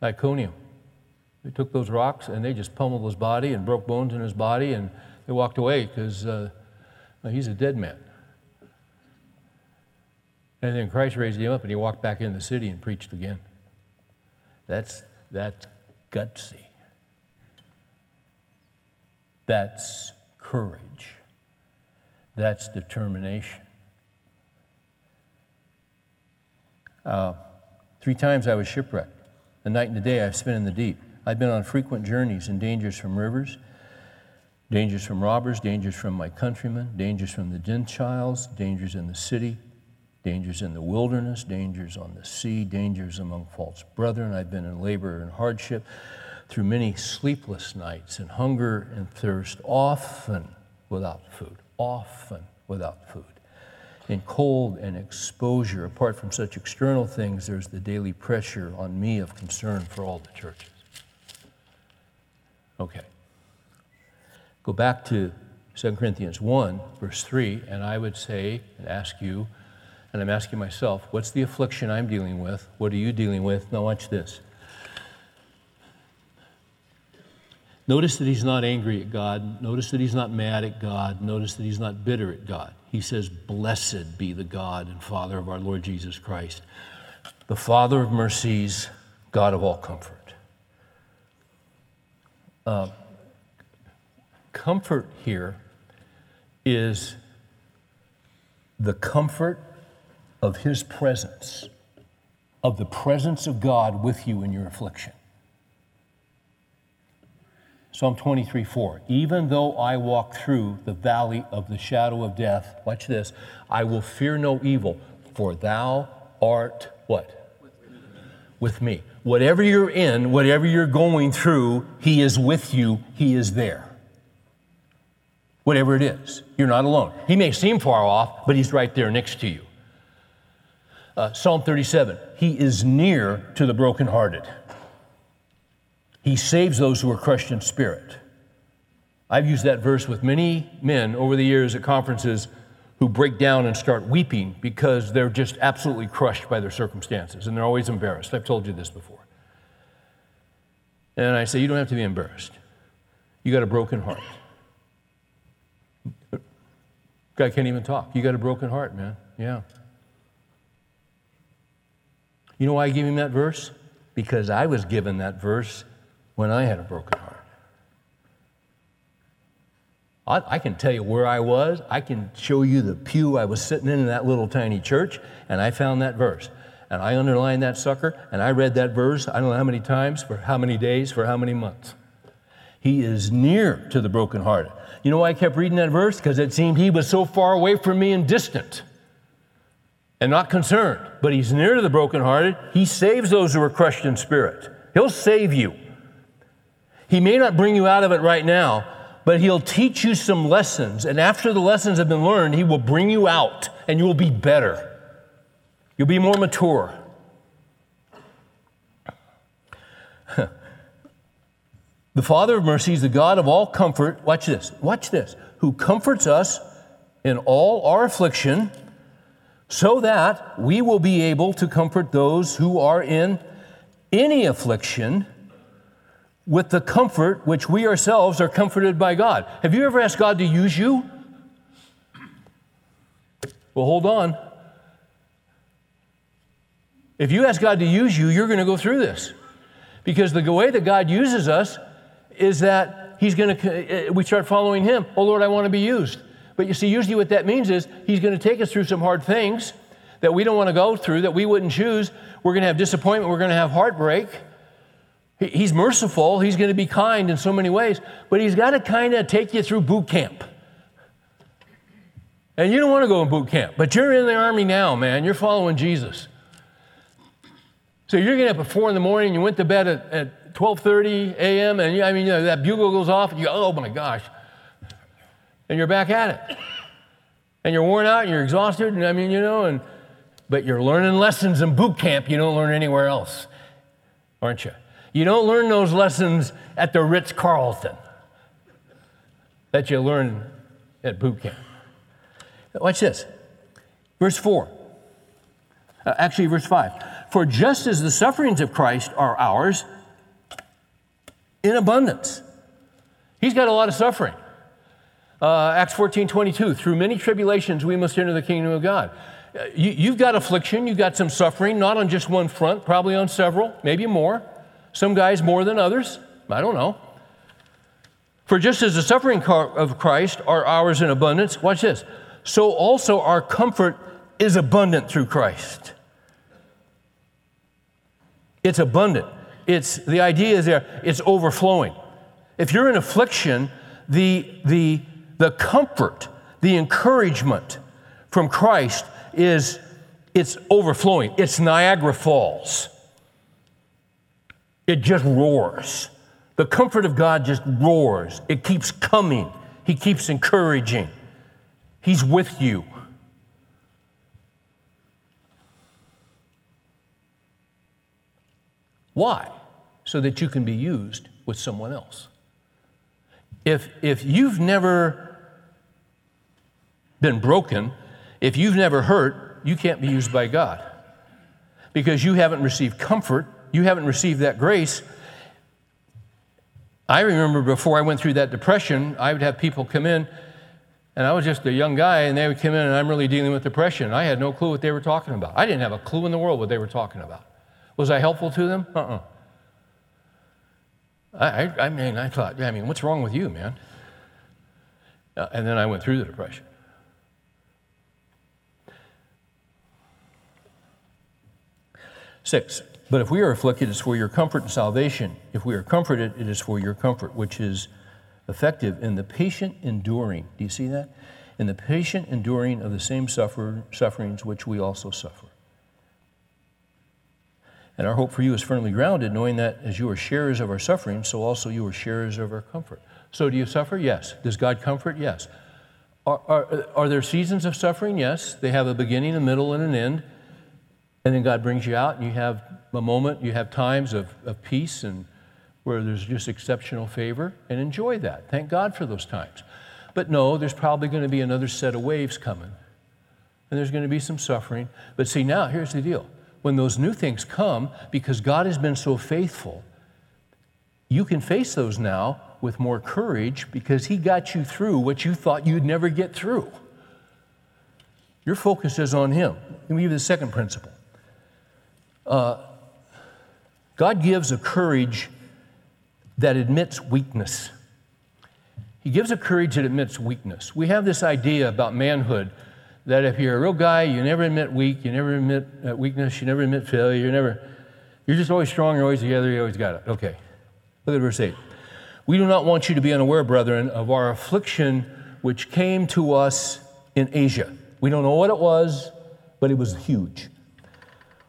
Iconium. They took those rocks and they just pummeled his body and broke bones in his body, and they walked away because uh, he's a dead man. And then Christ raised him up and he walked back in the city and preached again. That's, that's gutsy. That's courage. That's determination. Uh, three times I was shipwrecked. The night and the day I've spent in the deep. I've been on frequent journeys and dangers from rivers, dangers from robbers, dangers from my countrymen, dangers from the Gentiles, dangers in the city, dangers in the wilderness, dangers on the sea, dangers among false brethren. I've been in labor and hardship through many sleepless nights and hunger and thirst, often without food, often without food in cold and exposure. Apart from such external things, there's the daily pressure on me of concern for all the churches. Okay. Go back to 2 Corinthians 1, verse 3, and I would say and ask you, and I'm asking myself, what's the affliction I'm dealing with? What are you dealing with? Now, watch this. Notice that he's not angry at God. Notice that he's not mad at God. Notice that he's not bitter at God. He says, Blessed be the God and Father of our Lord Jesus Christ, the Father of mercies, God of all comfort. Uh, comfort here is the comfort of his presence, of the presence of God with you in your affliction. Psalm 23 4. Even though I walk through the valley of the shadow of death, watch this, I will fear no evil, for thou art what? With me. Whatever you're in, whatever you're going through, He is with you, He is there. Whatever it is, you're not alone. He may seem far off, but He's right there next to you. Uh, Psalm 37 He is near to the brokenhearted. He saves those who are crushed in spirit. I've used that verse with many men over the years at conferences who break down and start weeping because they're just absolutely crushed by their circumstances and they're always embarrassed. I've told you this before. And I say, You don't have to be embarrassed. You got a broken heart. Guy can't even talk. You got a broken heart, man. Yeah. You know why I gave him that verse? Because I was given that verse when I had a broken heart. I, I, can tell you where I was. I can show you the pew I was sitting in in that little tiny church, and I found that verse. And I underlined that sucker, and I read that verse, I don't know how many times, for how many days, for how many months. He is near to the brokenhearted. You know why I kept reading that verse? Because it seemed he was so far away from me and distant and not concerned. But he's near to the brokenhearted. He saves those who are crushed in spirit. He'll save you. He may not bring you out of it right now, but He'll teach you some lessons. And after the lessons have been learned, He will bring you out and you will be better. You'll be more mature. the Father of mercies, the God of all comfort, watch this, watch this, who comforts us in all our affliction, so that we will be able to comfort those who are in any affliction with the comfort which we ourselves are comforted by God. Have you ever asked God to use you? Well, hold on. If you ask God to use you, you're going to go through this. Because the way that God uses us is that He's going to, uh, we start following Him. Oh, Lord, I want to be used. But you see, usually what that means is He's going to take us through some hard things that we don't want to go through, that we wouldn't choose. We're going to have disappointment, we're going to have heartbreak. He's merciful, He's going to be kind in so many ways, but He's got to kind of take you through boot camp. And you don't want to go in boot camp, but you're in the army now, man. You're following Jesus. So you're getting up at four in the morning. You went to bed at, at 12:30 a.m. and you, I mean, you know, that bugle goes off, and you go, "Oh my gosh!" And you're back at it, and you're worn out, and you're exhausted, and I mean, you know, and but you're learning lessons in boot camp you don't learn anywhere else, aren't you? You don't learn those lessons at the Ritz Carlton that you learn at boot camp. Watch this. Verse 4. Uh, actually, verse 5. For just as the sufferings of Christ are ours in abundance, he's got a lot of suffering. Uh, Acts 14 22. Through many tribulations, we must enter the kingdom of God. Uh, you, you've got affliction, you've got some suffering, not on just one front, probably on several, maybe more. Some guys more than others. I don't know. For just as the suffering of Christ are ours in abundance, watch this so also our comfort is abundant through Christ. It's abundant. It's the idea is there, it's overflowing. If you're in affliction, the, the, the comfort, the encouragement from Christ is it's overflowing. It's Niagara Falls. It just roars. The comfort of God just roars. It keeps coming. He keeps encouraging. He's with you. Why? So that you can be used with someone else. If, if you've never been broken, if you've never hurt, you can't be used by God because you haven't received comfort, you haven't received that grace. I remember before I went through that depression, I would have people come in and I was just a young guy, and they would come in, and I'm really dealing with depression. I had no clue what they were talking about. I didn't have a clue in the world what they were talking about. Was I helpful to them? Uh uh-uh. uh I, I, mean, I thought, I mean, what's wrong with you, man? Uh, and then I went through the depression. Six, but if we are afflicted, it's for your comfort and salvation. If we are comforted, it is for your comfort, which is effective in the patient enduring. Do you see that? In the patient enduring of the same suffer, sufferings which we also suffer. And our hope for you is firmly grounded, knowing that as you are sharers of our suffering, so also you are sharers of our comfort. So, do you suffer? Yes. Does God comfort? Yes. Are, are, are there seasons of suffering? Yes. They have a beginning, a middle, and an end. And then God brings you out, and you have a moment, you have times of, of peace and where there's just exceptional favor and enjoy that. Thank God for those times. But no, there's probably going to be another set of waves coming. And there's going to be some suffering. But see, now, here's the deal. When those new things come, because God has been so faithful, you can face those now with more courage because He got you through what you thought you'd never get through. Your focus is on Him. Let me give you the second principle. Uh, God gives a courage that admits weakness. He gives a courage that admits weakness. We have this idea about manhood that if you're a real guy, you never admit weak, you never admit uh, weakness, you never admit failure, you never, you're just always strong, you're always together, you always got it. Okay. Look at verse 8. We do not want you to be unaware, brethren, of our affliction which came to us in Asia. We don't know what it was, but it was huge.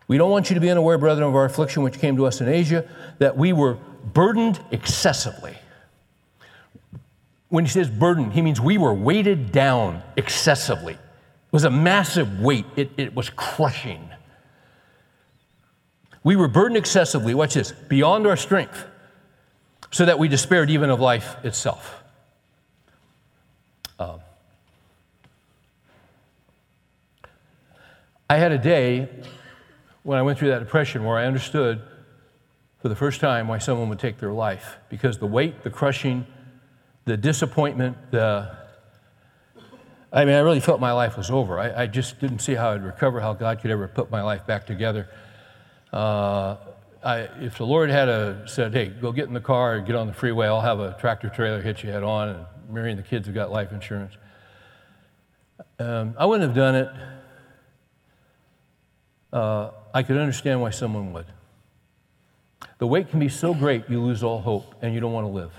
We don't want you to be unaware, brethren, of our affliction which came to us in Asia, that we were burdened excessively. When he says burdened, he means we were weighted down excessively. It was a massive weight, it, it was crushing. We were burdened excessively, watch this, beyond our strength, so that we despaired even of life itself. Um, I had a day when I went through that depression where I understood for the first time why someone would take their life because the weight, the crushing, the disappointment, the I mean, I really felt my life was over. I, I just didn't see how I'd recover, how God could ever put my life back together. Uh, I, if the Lord had a, said, hey, go get in the car, and get on the freeway, I'll have a tractor trailer hit you head on, and Mary and the kids have got life insurance. Um, I wouldn't have done it. Uh, I could understand why someone would. The weight can be so great you lose all hope and you don't want to live.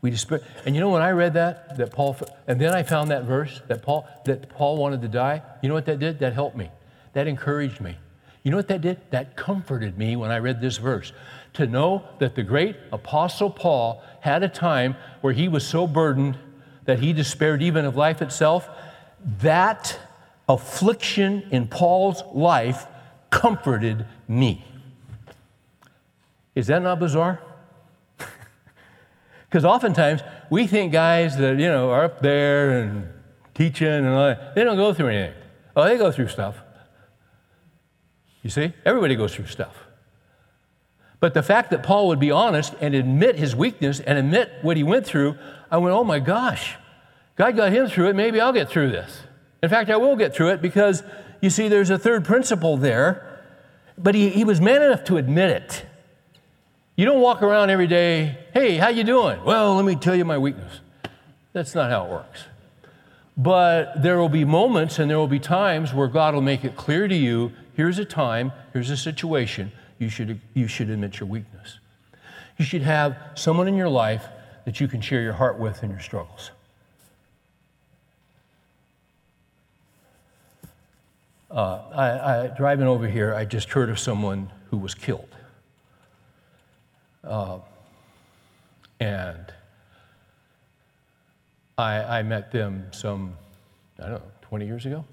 We despair. And you know when I read that, that Paul, and then I found that verse that Paul that Paul wanted to die. You know what that did? That helped me. That encouraged me. You know what that did? That comforted me when I read this verse. To know that the great apostle Paul had a time where he was so burdened that he despaired even of life itself. That affliction in Paul's life comforted me. Is that not bizarre? Because oftentimes we think guys that, you know, are up there and teaching and all that, they don't go through anything. Oh, they go through stuff. You see? Everybody goes through stuff. But the fact that Paul would be honest and admit his weakness and admit what he went through, I went, oh my gosh, God got him through it. Maybe I'll get through this. In fact, I will get through it because you see, there's a third principle there, but he, he was man enough to admit it. You don't walk around every day, hey, how you doing? Well, let me tell you my weakness. That's not how it works. But there will be moments and there will be times where God will make it clear to you here's a time, here's a situation, you should, you should admit your weakness. You should have someone in your life that you can share your heart with in your struggles. Uh, I, I, driving over here, I just heard of someone who was killed. Uh, and I, I met them some, I don't know, 20 years ago.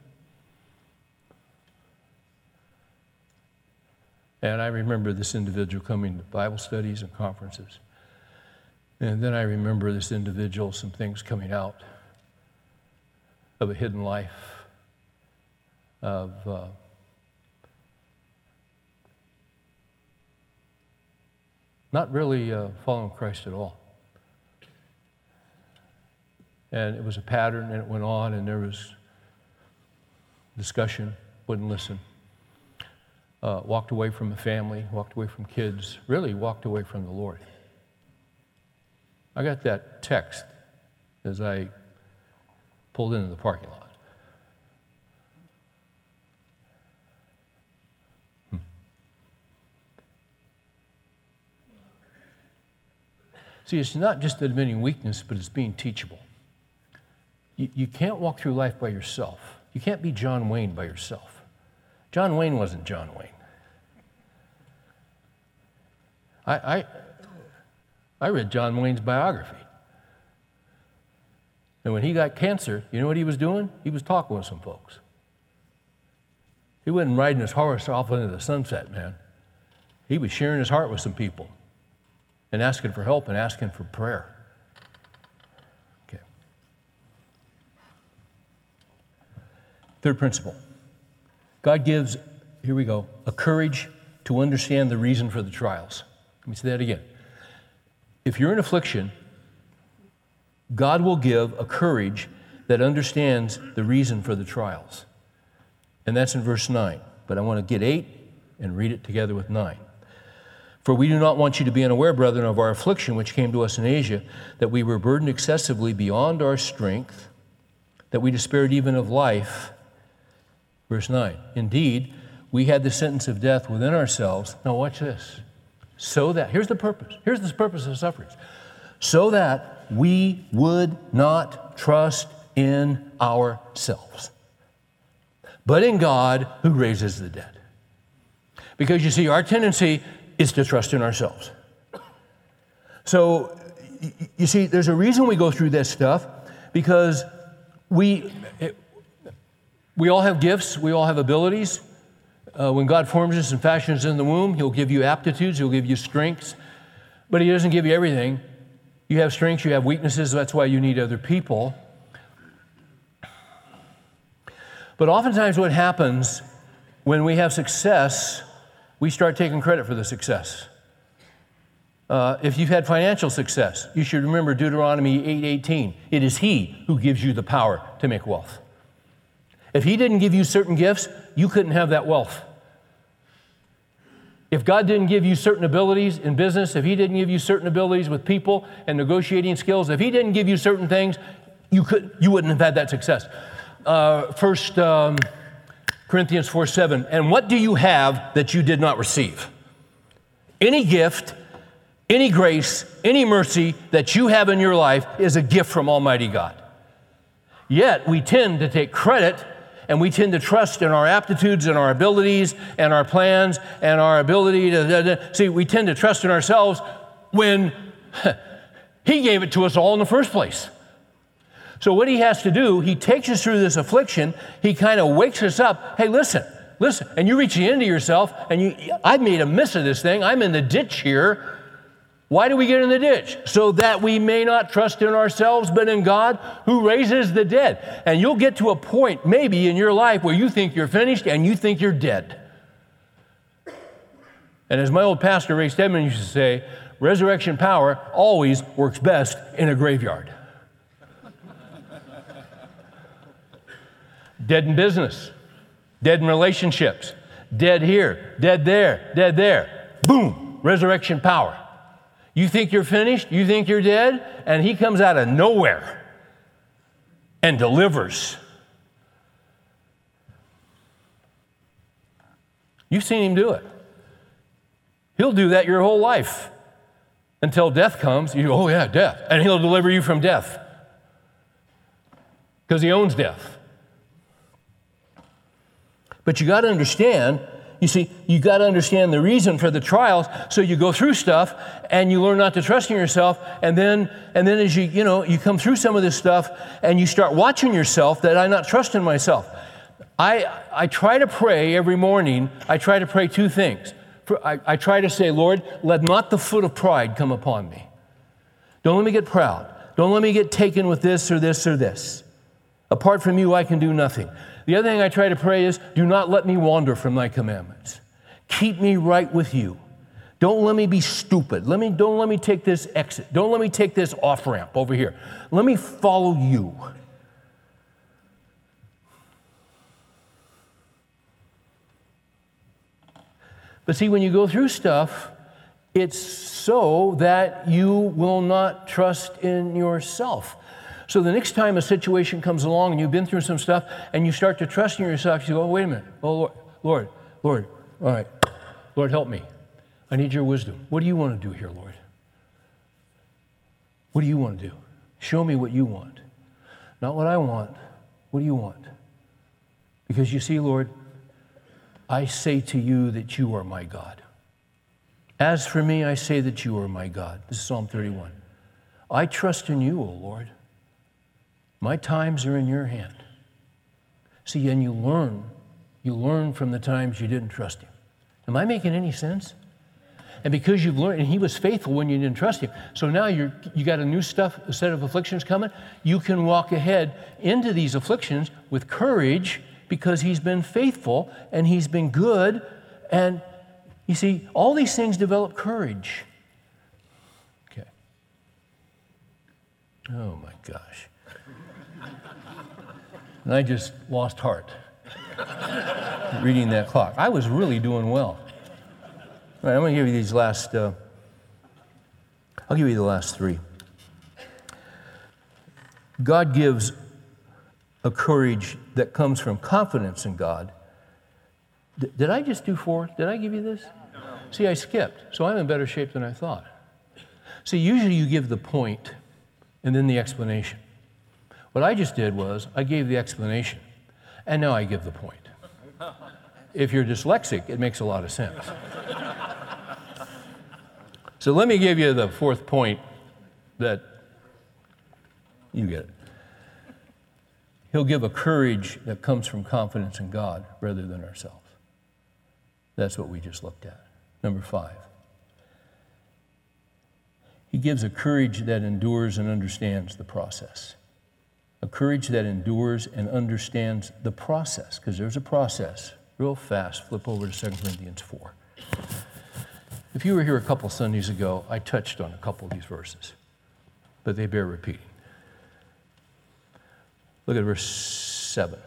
And I remember this individual coming to Bible studies and conferences. And then I remember this individual, some things coming out of a hidden life, of uh, not really uh, following Christ at all. And it was a pattern, and it went on, and there was discussion, wouldn't listen. Uh, walked away from the family, walked away from kids, really walked away from the Lord. I got that text as I pulled into the parking lot. See, it's not just admitting weakness, but it's being teachable. You, you can't walk through life by yourself. You can't be John Wayne by yourself. John Wayne wasn't John Wayne. I, I, I read John Wayne's biography. And when he got cancer, you know what he was doing? He was talking with some folks. He wasn't riding his horse off into the sunset, man. He was sharing his heart with some people and asking for help and asking for prayer. Okay. Third principle God gives, here we go, a courage to understand the reason for the trials. Let me say that again. If you're in affliction, God will give a courage that understands the reason for the trials. And that's in verse 9. But I want to get 8 and read it together with 9. For we do not want you to be unaware, brethren, of our affliction which came to us in Asia, that we were burdened excessively beyond our strength, that we despaired even of life. Verse 9 Indeed, we had the sentence of death within ourselves. Now, watch this. So that, here's the purpose. Here's the purpose of sufferings. So that we would not trust in ourselves, but in God who raises the dead. Because you see, our tendency is to trust in ourselves. So, you see, there's a reason we go through this stuff because we, it, we all have gifts, we all have abilities. Uh, when God forms us and fashions us in the womb, He'll give you aptitudes, He'll give you strengths, but He doesn't give you everything. You have strengths, you have weaknesses, that's why you need other people. But oftentimes, what happens when we have success, we start taking credit for the success. Uh, if you've had financial success, you should remember Deuteronomy 8:18. It is He who gives you the power to make wealth. If He didn't give you certain gifts, you couldn't have that wealth. If God didn't give you certain abilities in business, if He didn't give you certain abilities with people and negotiating skills, if He didn't give you certain things, you, could, you wouldn't have had that success. Uh, first um, Corinthians 4 7. And what do you have that you did not receive? Any gift, any grace, any mercy that you have in your life is a gift from Almighty God. Yet we tend to take credit and we tend to trust in our aptitudes and our abilities and our plans and our ability to see we tend to trust in ourselves when he gave it to us all in the first place so what he has to do he takes us through this affliction he kind of wakes us up hey listen listen and you reach the end of yourself and you i've made a miss of this thing i'm in the ditch here why do we get in the ditch? So that we may not trust in ourselves, but in God who raises the dead. And you'll get to a point, maybe in your life, where you think you're finished and you think you're dead. And as my old pastor, Ray Stedman, used to say, resurrection power always works best in a graveyard. Dead in business, dead in relationships, dead here, dead there, dead there. Boom, resurrection power. You think you're finished? You think you're dead? And he comes out of nowhere and delivers. You've seen him do it. He'll do that your whole life until death comes. You go, oh, yeah, death. And he'll deliver you from death because he owns death. But you got to understand you see, you got to understand the reason for the trials. So you go through stuff and you learn not to trust in yourself. And then, and then as you, you know, you come through some of this stuff and you start watching yourself that I'm not trusting myself. I, I try to pray every morning. I try to pray two things. I, I try to say, Lord, let not the foot of pride come upon me. Don't let me get proud. Don't let me get taken with this or this or this. Apart from you, I can do nothing. The other thing I try to pray is do not let me wander from thy commandments. Keep me right with you. Don't let me be stupid. Let me, don't let me take this exit. Don't let me take this off ramp over here. Let me follow you. But see, when you go through stuff, it's so that you will not trust in yourself. So the next time a situation comes along and you've been through some stuff and you start to trust in yourself, you go, oh, wait a minute. Oh, Lord, Lord, Lord, all right. Lord, help me. I need your wisdom. What do you want to do here, Lord? What do you want to do? Show me what you want. Not what I want. What do you want? Because you see, Lord, I say to you that you are my God. As for me, I say that you are my God. This is Psalm 31. I trust in you, O Lord. My times are in your hand. See, and you learn. You learn from the times you didn't trust him. Am I making any sense? And because you've learned, and he was faithful when you didn't trust him. So now you're, you got a new stuff, a set of afflictions coming. You can walk ahead into these afflictions with courage because he's been faithful and he's been good. And you see, all these things develop courage. Okay. Oh my gosh. And I just lost heart reading that clock. I was really doing well. All right, I'm going to give you these last, uh, I'll give you the last three. God gives a courage that comes from confidence in God. D- did I just do four? Did I give you this? No. See, I skipped, so I'm in better shape than I thought. See, usually you give the point and then the explanation. What I just did was I gave the explanation, and now I give the point. If you're dyslexic, it makes a lot of sense. so let me give you the fourth point that you get it. He'll give a courage that comes from confidence in God rather than ourselves. That's what we just looked at. Number five. He gives a courage that endures and understands the process. A courage that endures and understands the process, because there's a process. Real fast, flip over to 2 Corinthians 4. If you were here a couple Sundays ago, I touched on a couple of these verses, but they bear repeating. Look at verse 7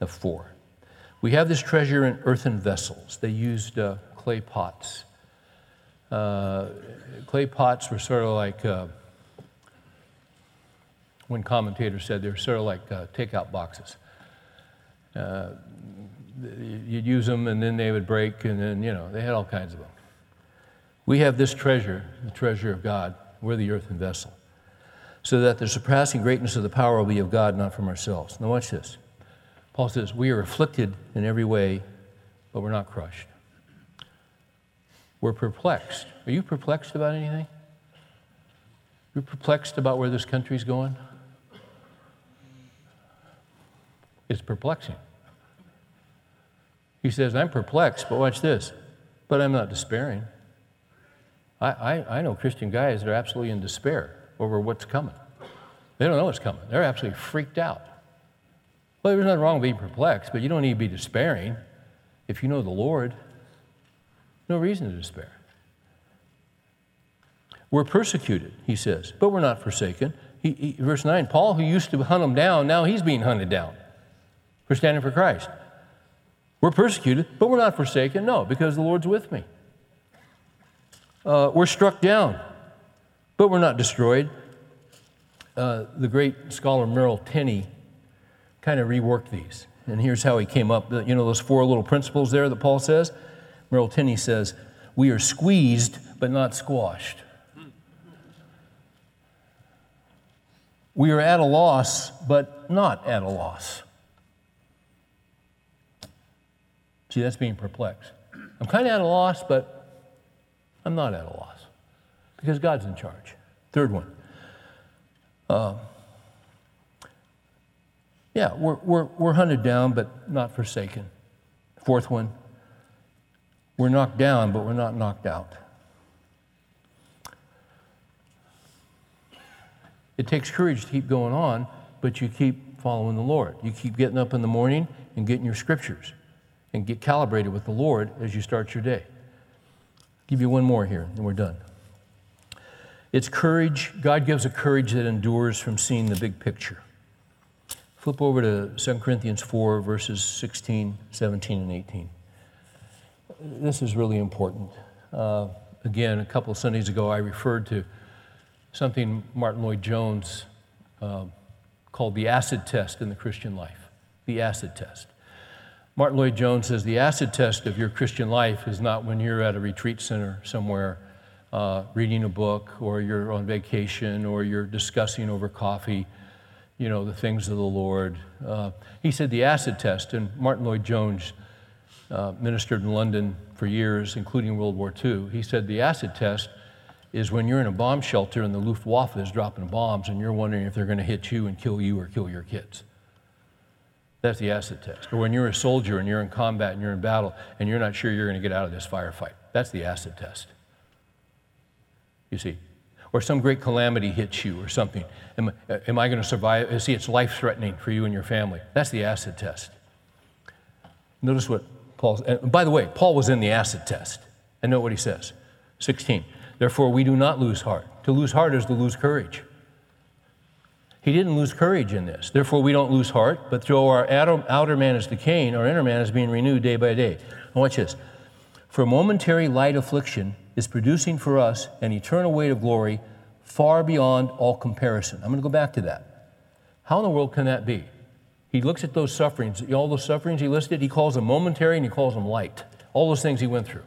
of 4. We have this treasure in earthen vessels. They used uh, clay pots. Uh, clay pots were sort of like, uh, one commentator said they're sort of like uh, takeout boxes. Uh, you'd use them and then they would break, and then, you know, they had all kinds of them. We have this treasure, the treasure of God. We're the earthen vessel. So that the surpassing greatness of the power will be of God, not from ourselves. Now, watch this. Paul says, We are afflicted in every way, but we're not crushed. We're perplexed. Are you perplexed about anything? You're perplexed about where this country's going? It's perplexing. He says, I'm perplexed, but watch this. But I'm not despairing. I, I, I know Christian guys that are absolutely in despair over what's coming. They don't know what's coming. They're absolutely freaked out. Well, there's nothing wrong with being perplexed, but you don't need to be despairing if you know the Lord. No reason to despair. We're persecuted, he says, but we're not forsaken. He, he, verse 9 Paul, who used to hunt them down, now he's being hunted down for standing for Christ. We're persecuted, but we're not forsaken. No, because the Lord's with me. Uh, we're struck down, but we're not destroyed. Uh, the great scholar Merrill Tenney kind of reworked these. And here's how he came up. You know those four little principles there that Paul says? Merrill Tenney says, We are squeezed, but not squashed. We are at a loss, but not at a loss. See, that's being perplexed. I'm kind of at a loss, but I'm not at a loss because God's in charge. Third one. Uh, yeah, we're, we're, we're hunted down, but not forsaken. Fourth one. We're knocked down, but we're not knocked out. It takes courage to keep going on, but you keep following the Lord. You keep getting up in the morning and getting your scriptures and get calibrated with the Lord as you start your day. I'll give you one more here, and we're done. It's courage. God gives a courage that endures from seeing the big picture. Flip over to 2 Corinthians 4, verses 16, 17, and 18. This is really important. Uh, again, a couple of Sundays ago, I referred to something Martyn Lloyd-Jones uh, called the acid test in the Christian life. The acid test. Martyn Lloyd-Jones says the acid test of your Christian life is not when you're at a retreat center somewhere uh, reading a book or you're on vacation or you're discussing over coffee, you know, the things of the Lord. Uh, he said the acid test, and Martyn Lloyd-Jones uh, ministered in London for years, including World War II. He said the acid test is when you're in a bomb shelter and the Luftwaffe is dropping bombs and you're wondering if they're going to hit you and kill you or kill your kids. That's the acid test. Or when you're a soldier and you're in combat and you're in battle and you're not sure you're going to get out of this firefight. That's the acid test. You see? Or some great calamity hits you or something. Am, am I going to survive? See, it's life threatening for you and your family. That's the acid test. Notice what Paul, and by the way, Paul was in the acid test. And note what he says 16. Therefore, we do not lose heart. To lose heart is to lose courage. He didn't lose courage in this. Therefore, we don't lose heart, but though our outer man is decaying, our inner man is being renewed day by day. Now watch this. For momentary light affliction is producing for us an eternal weight of glory far beyond all comparison. I'm going to go back to that. How in the world can that be? He looks at those sufferings, all those sufferings he listed, he calls them momentary and he calls them light. All those things he went through.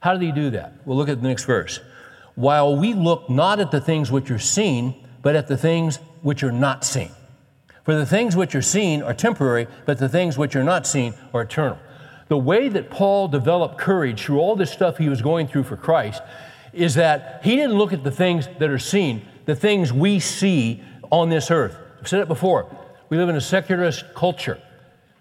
How did he do that? Well, look at the next verse. While we look not at the things which are seen, but at the things which are not seen. For the things which are seen are temporary, but the things which are not seen are eternal. The way that Paul developed courage through all this stuff he was going through for Christ is that he didn't look at the things that are seen, the things we see on this earth. I've said it before. We live in a secularist culture,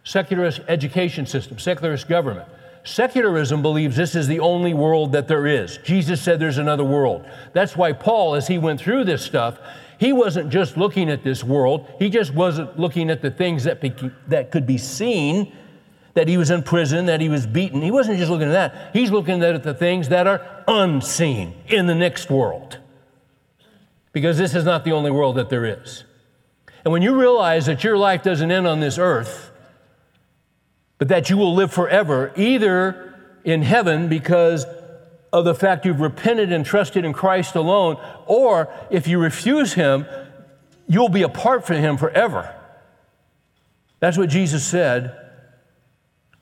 secularist education system, secularist government. Secularism believes this is the only world that there is. Jesus said there's another world. That's why Paul, as he went through this stuff, He wasn't just looking at this world, he just wasn't looking at the things that, that could be seen, that he was in prison, that he was beaten. He wasn't just looking at that, he's looking at the things that are unseen in the next world. Because this is not the only world that there is. And when you realize that your life doesn't end on this earth, but that you will live forever, either in heaven because of the fact you've repented and trusted in Christ alone, or if you refuse Him, you'll be apart from Him forever. That's what Jesus said.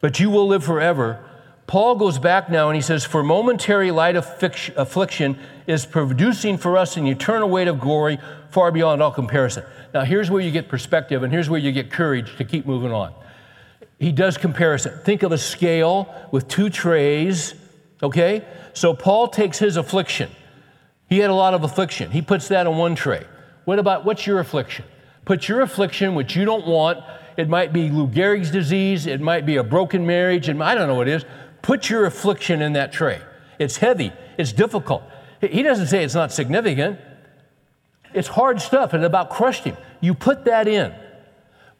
But you will live forever. Paul goes back now and he says, For momentary light affliction is producing for us an eternal weight of glory far beyond all comparison. Now, here's where you get perspective, and here's where you get courage to keep moving on. He does comparison. Think of a scale with two trays, okay? So Paul takes his affliction. He had a lot of affliction. He puts that on one tray. What about what's your affliction? Put your affliction, which you don't want. It might be Lou Gehrig's disease. It might be a broken marriage. And I don't know what it is. Put your affliction in that tray. It's heavy. It's difficult. He doesn't say it's not significant. It's hard stuff. It about crushed him. You put that in.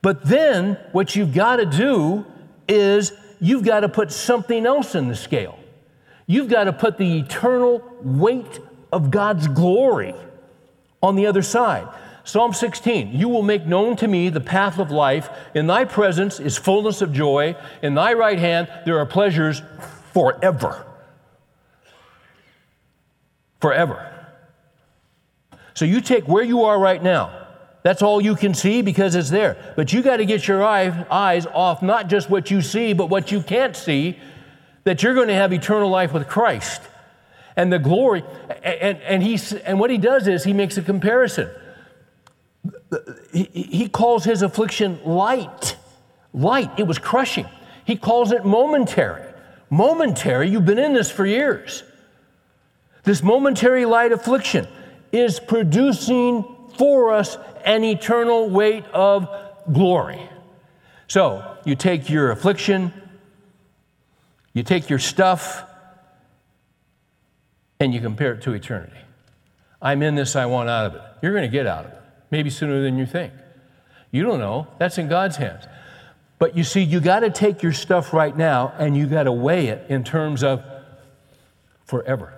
But then what you've got to do is you've got to put something else in the scale. You've got to put the eternal weight of God's glory on the other side. Psalm 16, you will make known to me the path of life. In thy presence is fullness of joy. In thy right hand there are pleasures forever. Forever. So you take where you are right now. That's all you can see because it's there. But you got to get your eye, eyes off not just what you see, but what you can't see, that you're going to have eternal life with Christ. And the glory, and, and, he's, and what he does is he makes a comparison. He, he calls his affliction light. Light. It was crushing. He calls it momentary. Momentary, you've been in this for years. This momentary light affliction is producing for us an eternal weight of glory. So you take your affliction, you take your stuff, and you compare it to eternity. I'm in this, I want out of it. You're going to get out of it, maybe sooner than you think. You don't know, that's in God's hands. But you see, you got to take your stuff right now and you got to weigh it in terms of forever.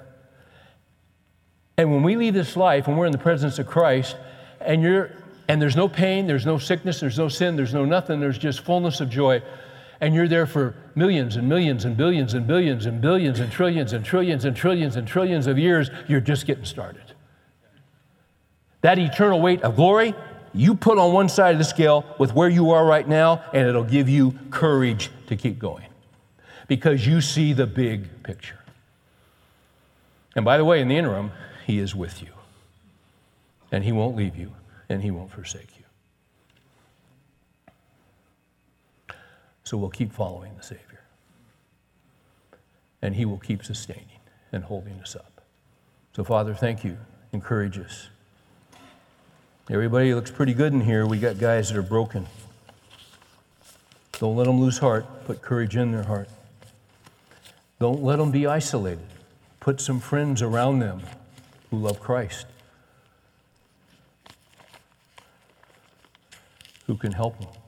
And when we leave this life and we're in the presence of Christ, and you're and there's no pain, there's no sickness, there's no sin, there's no nothing, there's just fullness of joy. And you're there for millions and millions and billions and billions and billions and trillions and trillions and trillions and trillions of years, you're just getting started. That eternal weight of glory, you put on one side of the scale with where you are right now, and it'll give you courage to keep going because you see the big picture. And by the way, in the interim, he is with you. And He won't leave you, and He won't forsake you. So we'll keep following the Savior. And He will keep sustaining and holding us up. So, Father, thank you. Encourage us. Everybody looks pretty good in here. We got guys that are broken. Don't let them lose heart. Put courage in their heart. Don't let them be isolated. Put some friends around them who love Christ, who can help them.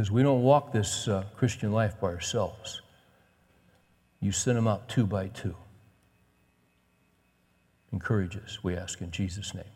Because we don't walk this uh, Christian life by ourselves. You send them out two by two. Encourage us, we ask in Jesus' name.